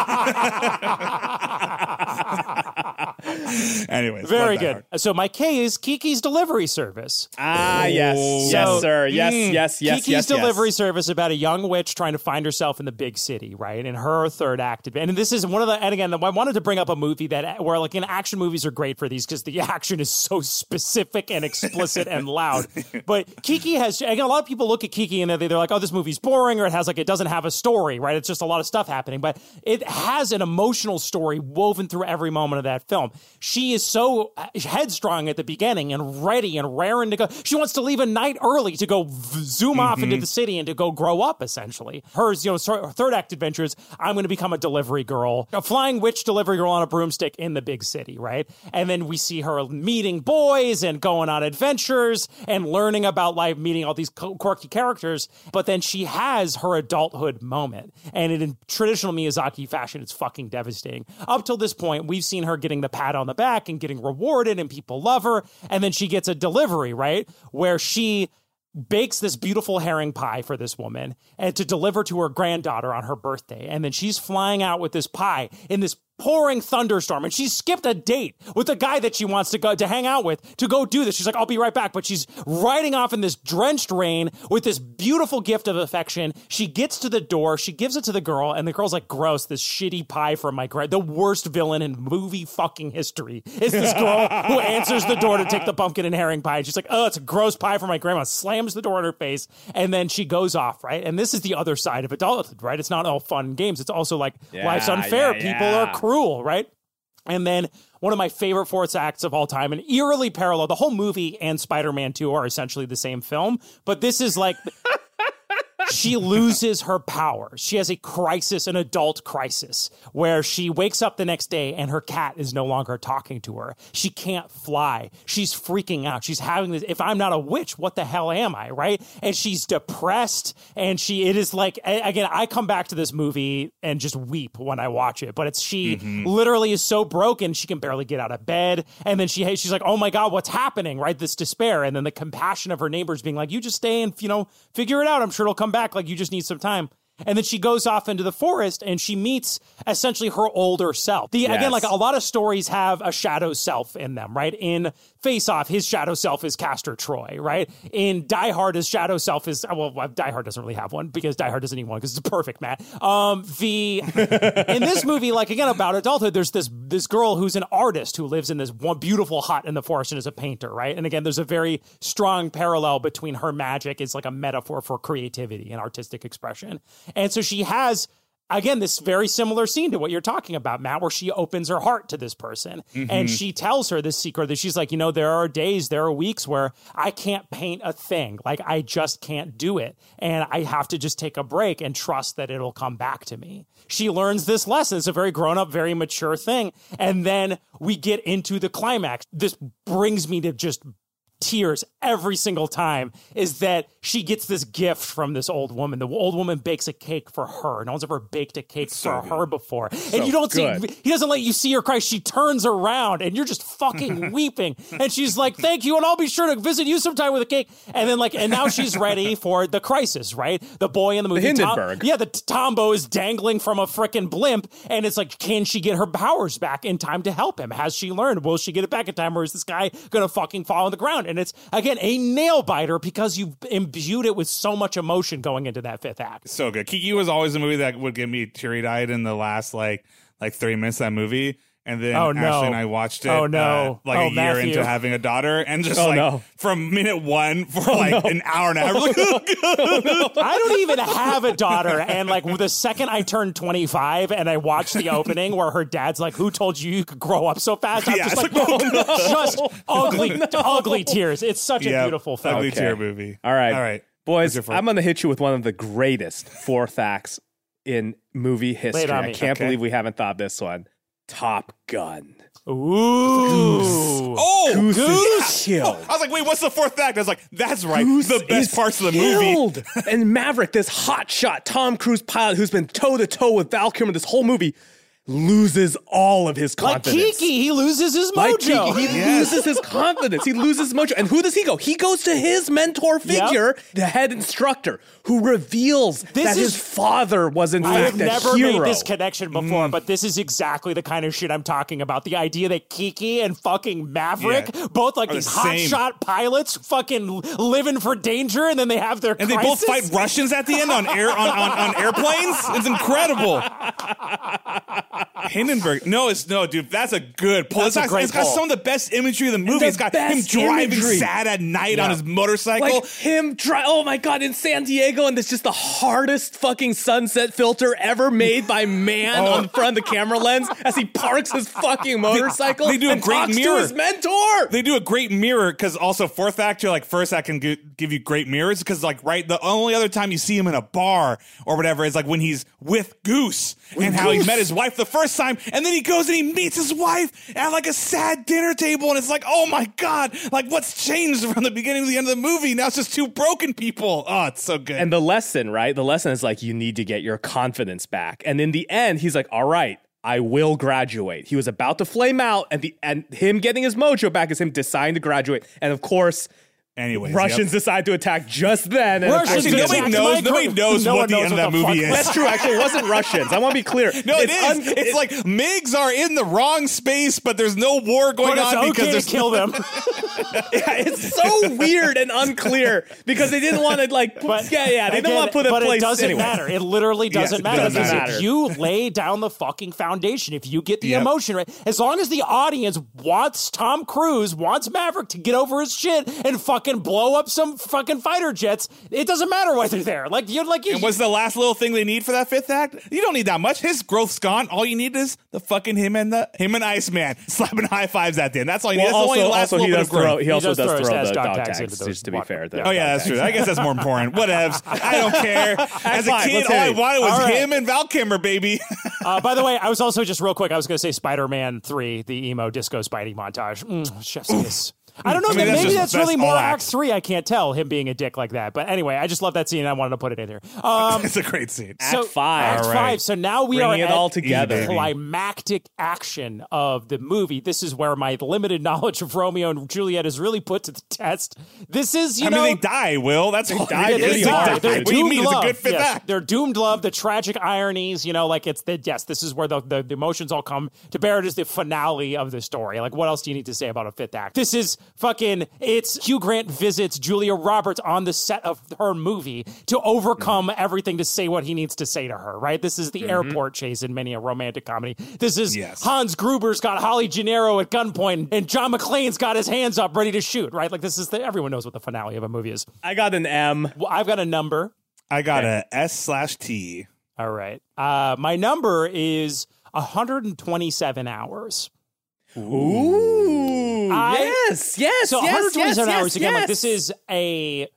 Anyways, Very good. Hard. So my K is Kiki's delivery service. Ah, yes, Oh. yes, sir. Yes, Mm. yes, yes, Kiki's yes, delivery yes. service about a young witch trying to find herself in the big city, right? In her third act, and this is one of the. And again, I wanted to bring up a movie that where like in action movies are great for these because the action is so specific and explicit and loud. But Kiki has again, a lot of people look at Kiki and they're, they're like, oh, this movie's boring, or it has like it doesn't have a story, right? It's just a lot of stuff happening, but it has an emotional story woven through every moment of that film. She is so uh, headstrong at the beginning and ready and raring to go. She wants to leave a night early to go zoom off into mm-hmm. the city and to go grow up. Essentially, hers, you know, third act adventures. I'm going to become a delivery girl, a flying witch delivery girl on a broomstick in the big city, right? And then we see her meeting boys and going on adventures and learning about life, meeting all these quirky characters. But then she has her adulthood moment, and in traditional Miyazaki fashion, it's fucking devastating. Up till this point, we've seen her getting the pat on the back and getting rewarded, and people love her. And then she gets a delivery, right? Where she bakes this beautiful herring pie for this woman and to deliver to her granddaughter on her birthday. And then she's flying out with this pie in this pouring thunderstorm and she skipped a date with the guy that she wants to go to hang out with to go do this. She's like, I'll be right back. But she's riding off in this drenched rain with this beautiful gift of affection. She gets to the door, she gives it to the girl, and the girl's like, gross, this shitty pie from my grand. The worst villain in movie fucking history is this girl who answers the door to take the pumpkin and herring pie. And she's like, oh, it's a gross pie from my grandma. Slams the door in her face, and then she goes off, right? And this is the other side of adulthood, right? It's not all fun and games. It's also like Yeah, life's unfair. yeah, People yeah. are cruel, right? And then one of my favorite fourth acts of all time, and eerily parallel. The whole movie and Spider Man 2 are essentially the same film, but this is like she loses her power. She has a crisis, an adult crisis, where she wakes up the next day and her cat is no longer talking to her. She can't fly. She's freaking out. She's having this. If I'm not a witch, what the hell am I? Right? And she's depressed. And she, it is like, again, I come back to this movie and just weep when I watch it. But it's she mm-hmm. literally is so broken she can barely get out of bed. And then she, she's like, oh my god, what's happening? Right? This despair, and then the compassion of her neighbors being like, you just stay and you know figure it out. I'm sure it'll come back. Like you just need some time. And then she goes off into the forest and she meets essentially her older self. The again, like a lot of stories have a shadow self in them, right? In Face Off, his shadow self is Castor Troy, right? In Die Hard, his shadow self is well, well, Die Hard doesn't really have one because Die Hard doesn't need one because it's a perfect, Matt. Um, the in this movie, like again about adulthood, there's this this girl who's an artist who lives in this one beautiful hut in the forest and is a painter, right? And again, there's a very strong parallel between her magic is like a metaphor for creativity and artistic expression, and so she has. Again, this very similar scene to what you're talking about, Matt, where she opens her heart to this person and mm-hmm. she tells her this secret that she's like, you know, there are days, there are weeks where I can't paint a thing. Like, I just can't do it. And I have to just take a break and trust that it'll come back to me. She learns this lesson. It's a very grown up, very mature thing. And then we get into the climax. This brings me to just tears every single time is that she gets this gift from this old woman. The old woman bakes a cake for her. No one's ever baked a cake for her before. and you don't good. see, he doesn't let you see her cry. She turns around and you're just fucking weeping. And she's like, thank you. And I'll be sure to visit you sometime with a cake. And then like, and now she's ready for the crisis, right? The boy in the movie. Tom- Hindenburg. yeah, the Tombo is dangling from a frickin' blimp, and it's like, can she get her powers back in time to help him? Has she learned? Will she get it back in time, or is this guy gonna fucking fall on the ground? And it's again a nail biter because you've imbued it with so much emotion going into that fifth act. so good. Kiki was always a movie that would get me teary eyed in the last like like thirty minutes of that movie. And then Oh, no. Ashley and I watched it Oh, no. uh, like Oh, a year Matthew. into having a daughter and just Oh, like no. from minute one for like an hour and a half. we're like, I don't even have a daughter, and like the second I turned 25 and I watched the opening where her dad's like, "Who told you you could grow up so fast?" I'm Yeah, just like, like, oh, just ugly, ugly tears. It's such a beautiful film. Ugly Okay. tear movie. All right. All right. Boys, What's your fourth? I'm going to hit you with one of the greatest fourth acts in movie history. I can't Okay. believe we haven't thought this one. Top Gun. Ooh. Oh, Goose, Goose? is killed. I was like, wait, what's the fourth act? I was like, that's right. Goose the best is parts of the movie. and Maverick, this hotshot Tom Cruise pilot who's been toe to toe with Val Kilmer this whole movie, loses all of his confidence. Like confidence. Kiki, he loses his Like mojo. Kiki, he loses his confidence. He loses mojo. And who does he go? He goes to his mentor figure, the head instructor, who reveals This that is- his father was in I have fact a never made this connection before, mm. but this is exactly the kind of shit I'm talking about. The idea that Kiki and fucking Maverick, Yeah. both like Are these same. hotshot pilots, fucking living for danger, and then they have their And they both fight Russians at the end on air on, on, on airplanes. It's incredible. Hindenburg. No, it's no, dude. That's a good pull. That's it's a got, it's got some of the best imagery of the movie. the it's got him driving imagery. sad at night on his motorcycle. Like him, dri- oh my god, in San Diego, and it's just the hardest fucking sunset filter ever made by man Oh. on front of the camera lens as he parks his fucking motorcycle. they do a great mirror. to his mentor. they do a great mirror because also fourth act you're like first act can gi- give you great mirrors because like right the only other time you see him in a bar or whatever is like when he's with Goose and how he met his wife the first time and then he goes and he meets his wife at like a sad dinner table and it's like oh my god like what's changed from the beginning to the end of the movie now it's just two broken people oh it's so good And the lesson, right? The lesson is like you need to get your confidence back. And in the end, he's like, "All right, I will graduate." He was about to flame out, and the and him getting his mojo back is him deciding to graduate. And of course, Anyways, Russians yep. decide to attack just then. And Russians Actually, nobody gets- attacked knows. Nobody knows No what the knows end of that movie is. That's true. Actually, it wasn't Russians. I want to be clear. No, it it's un- it's like MiGs are in the wrong space, but there's no war going But it's on okay because to there's kill them. Yeah, it's so weird and unclear because they didn't want to like. But yeah, yeah, they again, didn't want to put a place but place. it doesn't anyway. matter. It literally doesn't it matter. doesn't matter. If you lay down the fucking foundation, if you get the Yep. emotion right, as long as the audience wants Tom Cruise, wants Maverick to get over his shit and fucking blow up some fucking fighter jets, it doesn't matter why they're there. Like you're like you. And what's the last little thing they need for that fifth act? You don't need that much. His growth's gone. All you need is the fucking him and the him and Iceman slapping high fives at the end. That's all you need. Well, That's also, only last also he does throw. He also does does throw throw the dog dog tags tags. into the Just to be fair, the Yeah. Oh yeah, that's true. I guess that's more important. Whatevs. I don't care. As a kid, let's all I it. wanted was All right. him and Val Kilmer, baby. Uh, by the way, I was also just real quick. I was going to say Spider-Man Three, the emo disco Spidey montage. Mm, chef's kiss. I don't know. I mean, maybe that's that's, just- that's really more Act act. Three. I can't tell him being a dick like that. But anyway, I just love that scene. and I wanted to put it in here. Um, it's a great scene. so, five. Act All right. five. So now we Bringing are it at all together. climactic action of the movie. This is where my limited knowledge of Romeo and Juliet is really put to the test. This is, you I know, mean, they die. Will that's all. die yeah, they they pretty die. die. hard, They're. What doomed mean? It's a love. good fifth Yes. They're doomed love. The tragic ironies. You know, like it's the yes. This is where the, the the emotions all come to bear. It is the finale of the story. Like, what else do you need to say about a fifth act? This is fucking. It's Hugh Grant visits Julia Roberts on the set of her movie to overcome Mm-hmm. everything to say what he needs to say to her. Right. This is the airport chase in many a romantic comedy. This is Yes. Hans Gruber's got Holly Gennero at gunpoint, and John McClane's got his hands up, ready to shoot. Right. Like this is the everyone knows what the finale of a movie is. I got an M. Well, I've got a number. I got a S slash T. All right. Uh, my number is 127 hours. Ooh. I- yes. Yes. So yes, 127 yes, hours again. Like this is a.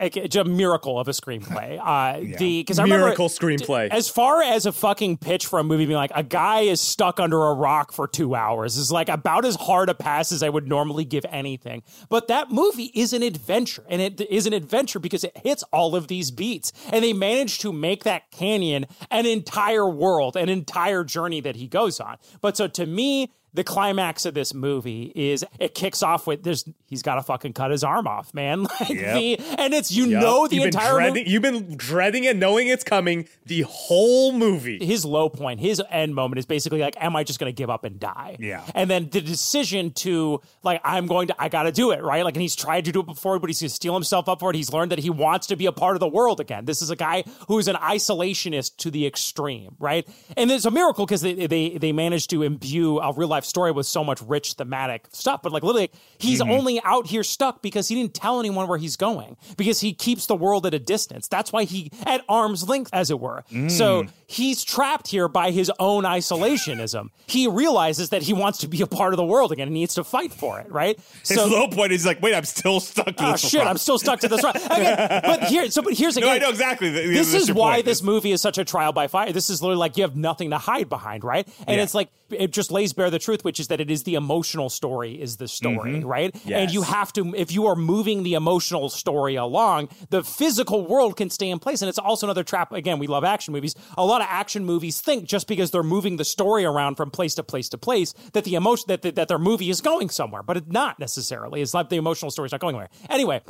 It's a miracle of a screenplay. Uh, The because I remember Miracle screenplay. as far as a fucking pitch for a movie being like a guy is stuck under a rock for two hours is like about as hard a pass as I would normally give anything. But that movie is an adventure, and it is an adventure because it hits all of these beats, and they manage to make that canyon an entire world, an entire journey that he goes on. But so to me. The climax of this movie is it kicks off with there's he's got to fucking cut his arm off, man. Like Yep. the and it's you Yep. know the you've entire been movie You've been dreading it, knowing it's coming the whole movie. his low point, his end moment is basically like, am I just going to give up and die? Yeah. And then the decision to like, I'm going to, I got to do it, right? Like, and he's tried to do it before, but he's going to steel himself up for it. He's learned that he wants to be a part of the world again. This is a guy who is an isolationist to the extreme, right? And it's a miracle because they, they they managed to imbue a real life story with so much rich thematic stuff. But like, literally, he's mm-hmm. only out here stuck because he didn't tell anyone where he's going because he keeps the world at a distance. That's why he at arm's length, as it were. So mm. he's trapped here by his own isolationism. He realizes that he wants to be a part of the world again and he needs to fight for it, right? His so low point is like, wait, I'm still stuck. To oh shit, rock. I'm still stuck to this rock. Again, but here, so but here's again. No, I know exactly. Th- This is why point. this movie is such a trial by fire. This is literally like you have nothing to hide behind, right? And Yeah. it's like it just lays bare the truth, which is that it is the emotional story is the story, Mm-hmm. right? And you have to, if you are moving the emotional story along, the physical world can stay in place. And it's also another trap. Again, we love action movies. A lot of action movies think just because they're moving the story around from place to place to place that the emotion that that, that their movie is going somewhere, but it's not necessarily. It's like the emotional story's not going anywhere. Anyway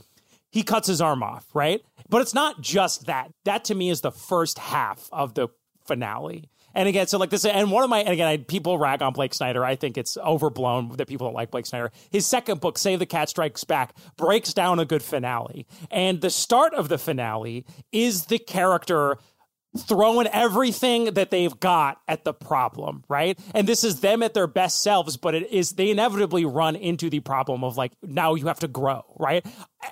he cuts his arm off, right? But it's not just that. That to me is the first half of the finale. And again, so like this, and one of my, and again, I, people rag on Blake Snyder. I think it's overblown that people don't like Blake Snyder. His second book, Save the Cat Strikes Back, breaks down a good finale. And the start of the finale is the character throwing everything that they've got at the problem, right? And this is them at their best selves, but it is they inevitably run into the problem of like now you have to grow, right?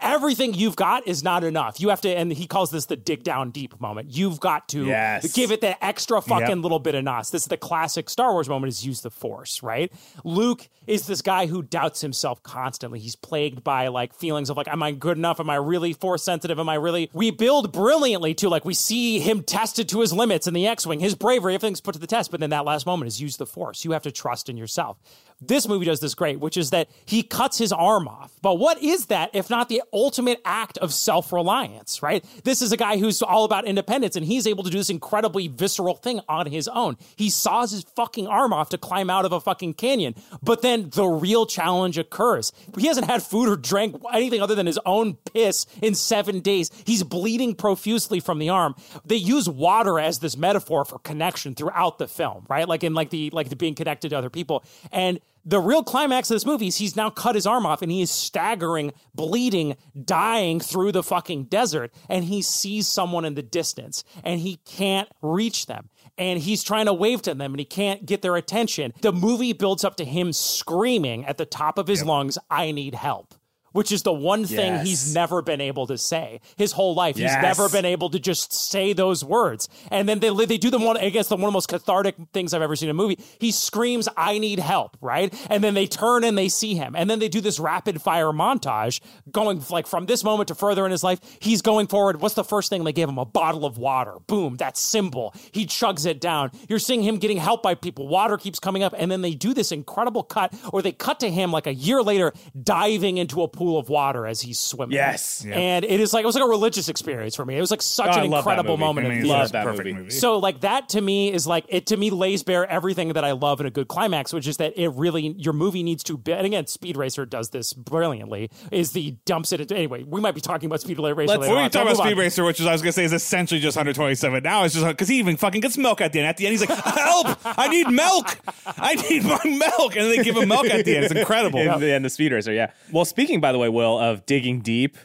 Everything you've got is not enough. You have to, and he calls this the dig down deep moment. You've got to Yes. give it that extra fucking Yep. little bit of nos. This is the classic Star Wars moment is use the force, right? Luke is this guy who doubts himself constantly. He's plagued by like feelings of like, am I good enough? Am I really force sensitive? Am I really? We build brilliantly too. Like we see him tested to his limits in the X-wing, his bravery, everything's put to the test. But then that last moment is use the force. You have to trust in yourself. This movie does this great, which is that he cuts his arm off. But what is that if not the ultimate act of self reliance, right? This is a guy who's all about independence and he's able to do this incredibly visceral thing on his own. He saws his fucking arm off to climb out of a fucking canyon. But then the real challenge occurs. He hasn't had food or drank anything other than his own piss in seven days. He's bleeding profusely from the arm. They use water as this metaphor for connection throughout the film, right? Like in like the like the being connected to other people. And the real climax of this movie is he's now cut his arm off and he is staggering, bleeding, dying through the fucking desert. And he sees someone in the distance and he can't reach them. And he's trying to wave to them and he can't get their attention. The movie builds up to him screaming at the top of his yep. lungs, I need help which is the one thing yes. he's never been able to say his whole life. Yes. He's never been able to just say those words. And then they they do the one I guess the one of the most cathartic things I've ever seen in a movie. He screams, "I need help!" Right, and then they turn and they see him, and then they do this rapid fire montage going like from this moment to further in his life. He's going forward. What's the first thing they give him? A bottle of water. Boom, that symbol. He chugs it down. You're seeing him getting help by people. Water keeps coming up, and then they do this incredible cut, or they cut to him like a year later diving into a pool pool of water as he's swimming. Yes. And it is like, it was like a religious experience for me. It was like such oh, an incredible moment. I mean, love that movie. movie. So like that to me is like, it to me lays bare everything that I love in a good climax, which is that it really, your movie needs to be, and again, Speed Racer does this brilliantly, is the dumps it. Anyway, we might be talking about Speed Racer Let's, later We're talking about Speed on. Racer, which is, I was going to say is essentially just 127. Now it's just, because he even fucking gets milk at the end. At the end, he's like, help! I need milk! I need my milk! And they give him milk at the end. It's incredible. In the end of Speed Racer, yeah. Well, speaking, by the way, Will, of digging deep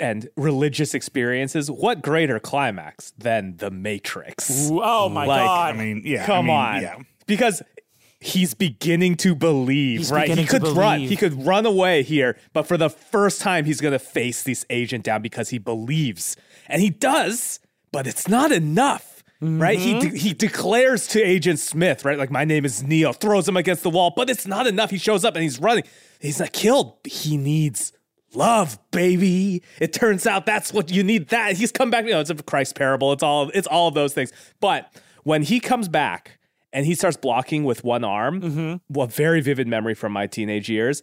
and religious experiences, what greater climax than The Matrix? Ooh, oh my like, god! I mean, yeah, come I mean, on, yeah. because he's beginning to believe, he's right? He could run, he could run away here, but for the first time, he's going to face this agent down because he believes, and he does, but it's not enough. Mm-hmm. Right, he de- he declares to Agent Smith, right, like my name is Neo, throws him against the wall, but it's not enough. He shows up and he's running. He's not killed. He needs love, baby. It turns out that's what you need. That he's come back. You know, it's a Christ parable. It's all it's all of those things. But when he comes back and he starts blocking with one arm, mm-hmm. well, very vivid memory from my teenage years.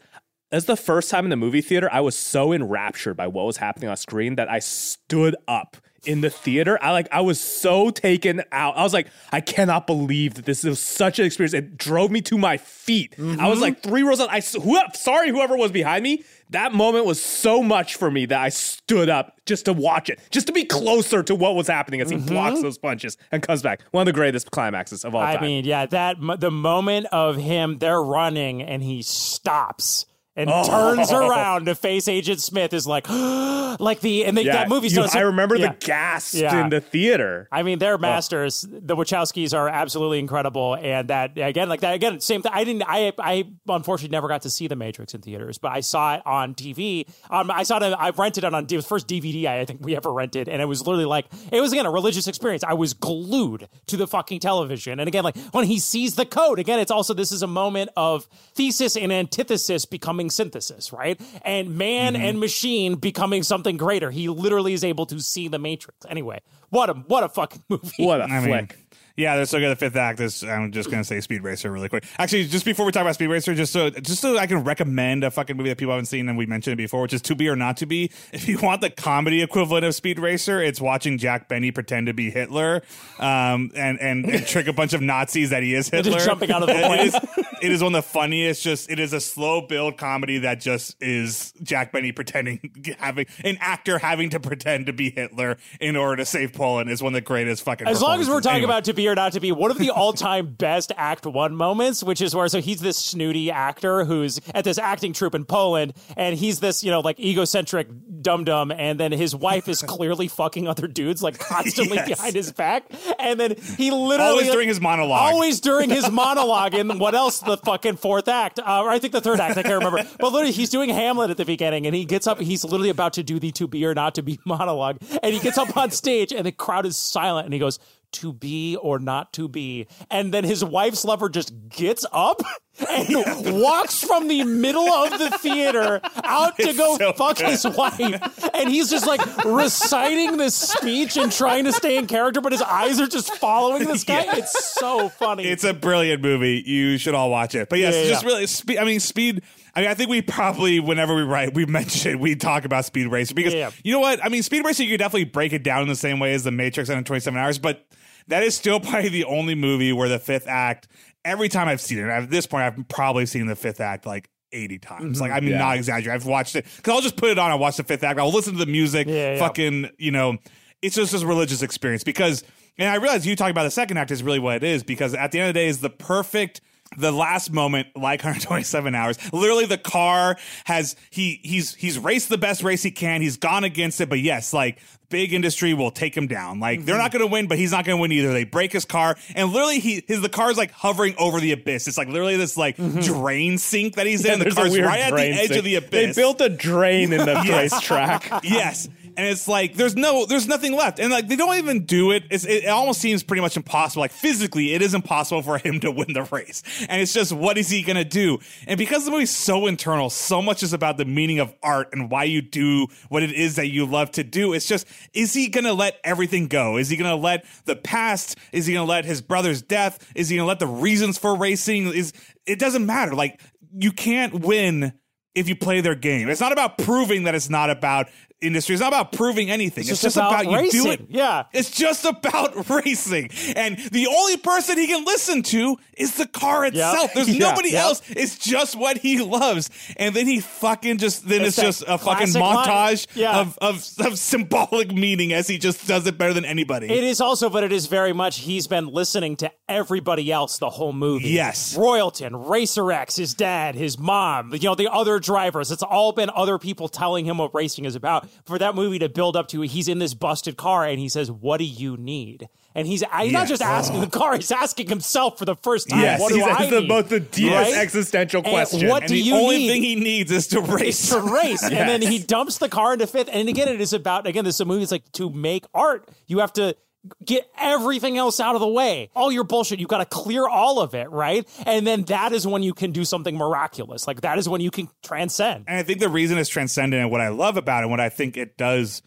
As the first time in the movie theater, I was so enraptured by what was happening on screen that I stood up in the theater. I like I was so taken out. I was like, I cannot believe that this is such an experience. It drove me to my feet. Mm-hmm. I was like three rows up. I who, sorry whoever was behind me. That moment was so much for me that I stood up just to watch it, just to be closer to what was happening as he mm-hmm. blocks those punches and comes back. One of the greatest climaxes of all I time. I mean, yeah, that the moment of him, they're running and he stops and oh. turns around to face Agent Smith is like, like the and they, yeah, that movie starts. I remember yeah. the gasp yeah. in the theater. I mean, they're oh. masters. Oh. The Wachowskis are absolutely incredible, and that again, like that again, same thing. I didn't. I I unfortunately never got to see the Matrix in theaters, but I saw it on TV. Um, I saw it. I rented it on. It was first DVD I think we ever rented, and it was literally like it was again a religious experience. I was glued to the fucking television, and again, like when he sees the code, again, it's also this is a moment of thesis and antithesis becoming becoming synthesis, right? And man mm-hmm. and machine becoming something greater. He literally is able to see the Matrix. Anyway, what a what a fucking movie. What a I flick. Mean, yeah, they're so good. The fifth act is. I'm just gonna say Speed Racer really quick. Actually, just before we talk about Speed Racer, just so just so I can recommend a fucking movie that people haven't seen and we mentioned it before, which is To Be or Not to Be. If you want the comedy equivalent of Speed Racer, it's watching Jack Benny pretend to be Hitler, um, and, and, and trick a bunch of Nazis that he is Hitler. jumping out of the plane. it, is, it is one of the funniest. Just it is a slow build comedy that just is Jack Benny pretending having an actor having to pretend to be Hitler in order to save Poland is one of the greatest fucking. As long as we're talking anyway. about To Be or Not to Be, one of the the all-time best Act One moments, which is where so he's this snooty actor who's at this acting troupe in Poland, and he's this you know like egocentric dum dum, and then his wife is clearly fucking other dudes like constantly yes. behind his back, and then he literally always during his monologue, always during his monologue, and what else? The fucking fourth act, uh, or I think the third act, I can't remember, but literally he's doing Hamlet at the beginning, and he gets up, he's literally about to do the to be or not to be monologue, and he gets up on stage, and the crowd is silent, and he goes to be or not to be. And then his wife's lover just gets up and walks from the middle of the theater out to go so fuck his wife. And he's just like reciting this speech and trying to stay in character, but his eyes are just following this guy. Yeah. It's so funny. It's a brilliant movie. You should all watch it. But yes, Yeah, yeah, just really speed. I mean, speed. I mean, I think we probably, whenever we write, we mention it, we talk about Speed Racer because Yeah. you know what? I mean, Speed Racer, you could definitely break it down in the same way as The Matrix and 27 Hours, but that is still probably the only movie where the fifth act, every time I've seen it, at this point, I've probably seen the fifth act like 80 times. Like, mm-hmm. I'm Yeah. not exaggerating. I've watched it because I'll just put it on and watch the fifth act. I'll listen to the music, Yeah, yeah. fucking, you know, it's just this religious experience because, and I realize you talking about the second act is really what it is because at the end of the day is the perfect the last moment like 127 hours literally the car has he he's he's raced the best race he can. He's gone against it but yes like big industry will take him down. Like they're not mm-hmm. going to win but he's not going to win either. They break his car and literally he his the car's like hovering over the abyss. It's like literally this like mm-hmm. drain sink that he's in. The car's right at the edge sink. of the abyss. They built a drain in the racetrack. yes and it's like there's no there's nothing left. And like they don't even do it. It's, it almost seems pretty much impossible. Like physically it is impossible for him to win the race. And it's just what is he gonna do? And because the movie's so internal so much is about the meaning of art and why you do what it is that you love to do it's just is he gonna let everything go? Is he gonna let the past? Is he gonna let his brother's death? Is he gonna let the reasons for racing? Is it doesn't matter. Like you can't win if you play their game. It's not about proving that it's not about industry. It's not about proving anything. It's, just just, about about, you do it. Yeah. It's just about racing. And the only person he can listen to is the car itself. There's Yeah. nobody Yep. else. It's just what he loves. And then he fucking just then It's it's, just a fucking montage Yeah. of, of of symbolic meaning as he just does it better than anybody. It is also, but it is very much he's been listening to everybody else the whole movie. Yes. Royalton, Racer X, his dad, his mom, you know, the other drivers. It's all been other people telling him what racing is about. For that movie to build up to, he's in this busted car and he says, What do you need? And he's, he's not just asking the car, he's asking himself for the first time. Yes, what do He's I the need? most the deepest Right? existential And question. what and do the you the only need? thing he needs is to race. to race. And then he dumps the car into fifth. And again, it is about, again, this is a movie. It's like to make art, you have to get everything else out of the way. All your bullshit, you've got to clear all of it, right? And then that is when you can do something miraculous. Like that is when you can transcend. And I think the reason it's transcendent and what I love about it, and what I think it does,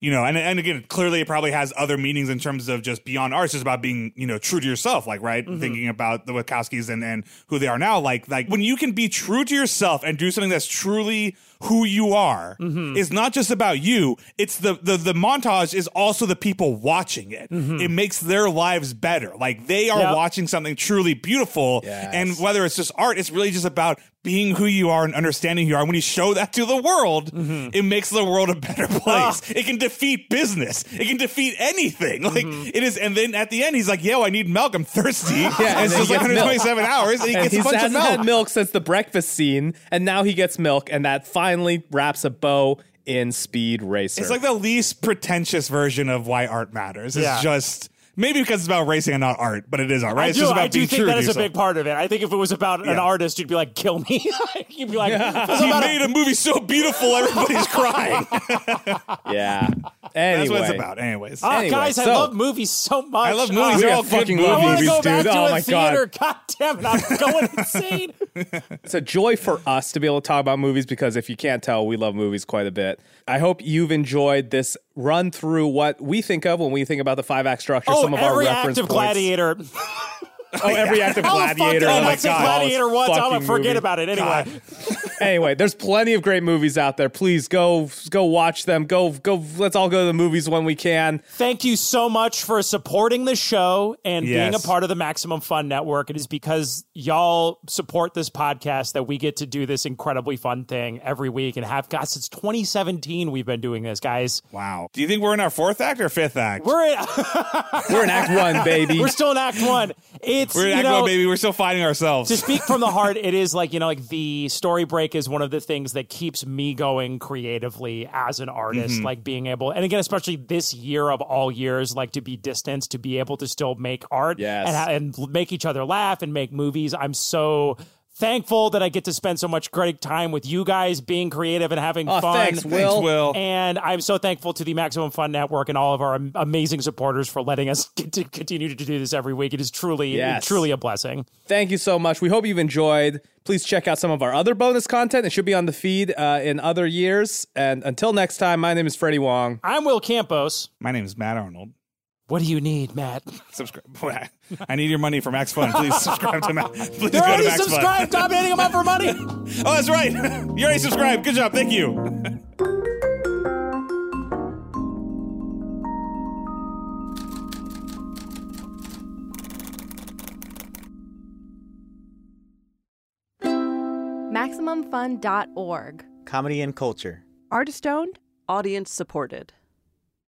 you know, and and again, clearly it probably has other meanings in terms of just beyond art. It's just about being, you know, true to yourself, like right, mm-hmm. thinking about the Wachowskis and and who they are now. Like like when you can be true to yourself and do something that's truly who you are, mm-hmm. it's not just about you. It's the the the montage is also the people watching it. Mm-hmm. It makes their lives better. Like they are Yep. watching something truly beautiful, Yes. and whether it's just art, it's really just about being who you are and understanding who you are. And when you show that to the world, mm-hmm. it makes the world a better ah. place. It can defeat business. It can defeat anything. Like it is. And then at the end, he's like, "Yo, I need milk. I'm thirsty." and and it's then just like gets milk. 127 hours, and he and gets he a bunch of hasn't milk. had milk since the breakfast scene, and now he gets milk, and that finally wraps a bow in Speed Racer. It's like the least pretentious version of why art matters. It's Yeah. just maybe because it's about racing and not art, but it is art, right? I it's do, just about I do being think true that a big part of it. I think if it was about an artist, you'd be like, kill me. you'd be like, if it was He about a- made a movie so beautiful, everybody's crying. yeah. Anyway, That's what it's about, anyways. Oh, Anyway, guys, I love movies so much. I love movies. We They're got all good fucking movies. I want to movies, go back dude. to Oh a my theater. God. God damn it, I'm going insane. It's a joy for us to be able to talk about movies because if you can't tell, we love movies quite a bit. I hope you've enjoyed this run through what we think of when we think about the five act structure. Oh, Oh, some of our every reference active points. gladiator. Oh, every act of gladiator. fuck, oh I my said god! gladiator once. I'm gonna forget movie. about it anyway. anyway, there's plenty of great movies out there. Please go go watch them. Go go. Let's all go to the movies when we can. Thank you so much for supporting the show and being a part of the Maximum Fun Network. It is because y'all support this podcast that we get to do this incredibly fun thing every week and have got since 2017 we've been doing this, guys. Wow. Do you think we're in our fourth act or fifth act? We're in, We're in Act One, baby. we're still in Act One. It's We're you know, one, baby. We're still finding ourselves. to speak from the heart, it is like, you know, like the story break is one of the things that keeps me going creatively as an artist, Mm-hmm. like being able, and again, especially this year of all years, like to be distanced, to be able to still make art Yes. and, and make each other laugh and make movies. I'm so thankful that I get to spend so much great time with you guys being creative and having Oh, fun. thanks, Will. Thanks, Will. And I'm so thankful to the Maximum Fun Network and all of our amazing supporters for letting us get to continue to do this every week. It is truly, Yes. truly a blessing. Thank you so much. We hope you've enjoyed. Please check out some of our other bonus content. It should be on the feed uh, in other years. And until next time, my name is Freddie Wong. I'm Will Campos. My name is Matt Arnold. What do you need, Matt? Subscribe. I need your money for Max Fun. Please subscribe to Matt. Please They're go to already Max Fun. subscribed. Stop hitting them up for money. Oh, that's right. you already subscribed. Good job. Thank you. MaximumFun.org. Comedy and culture. Artist owned, audience supported.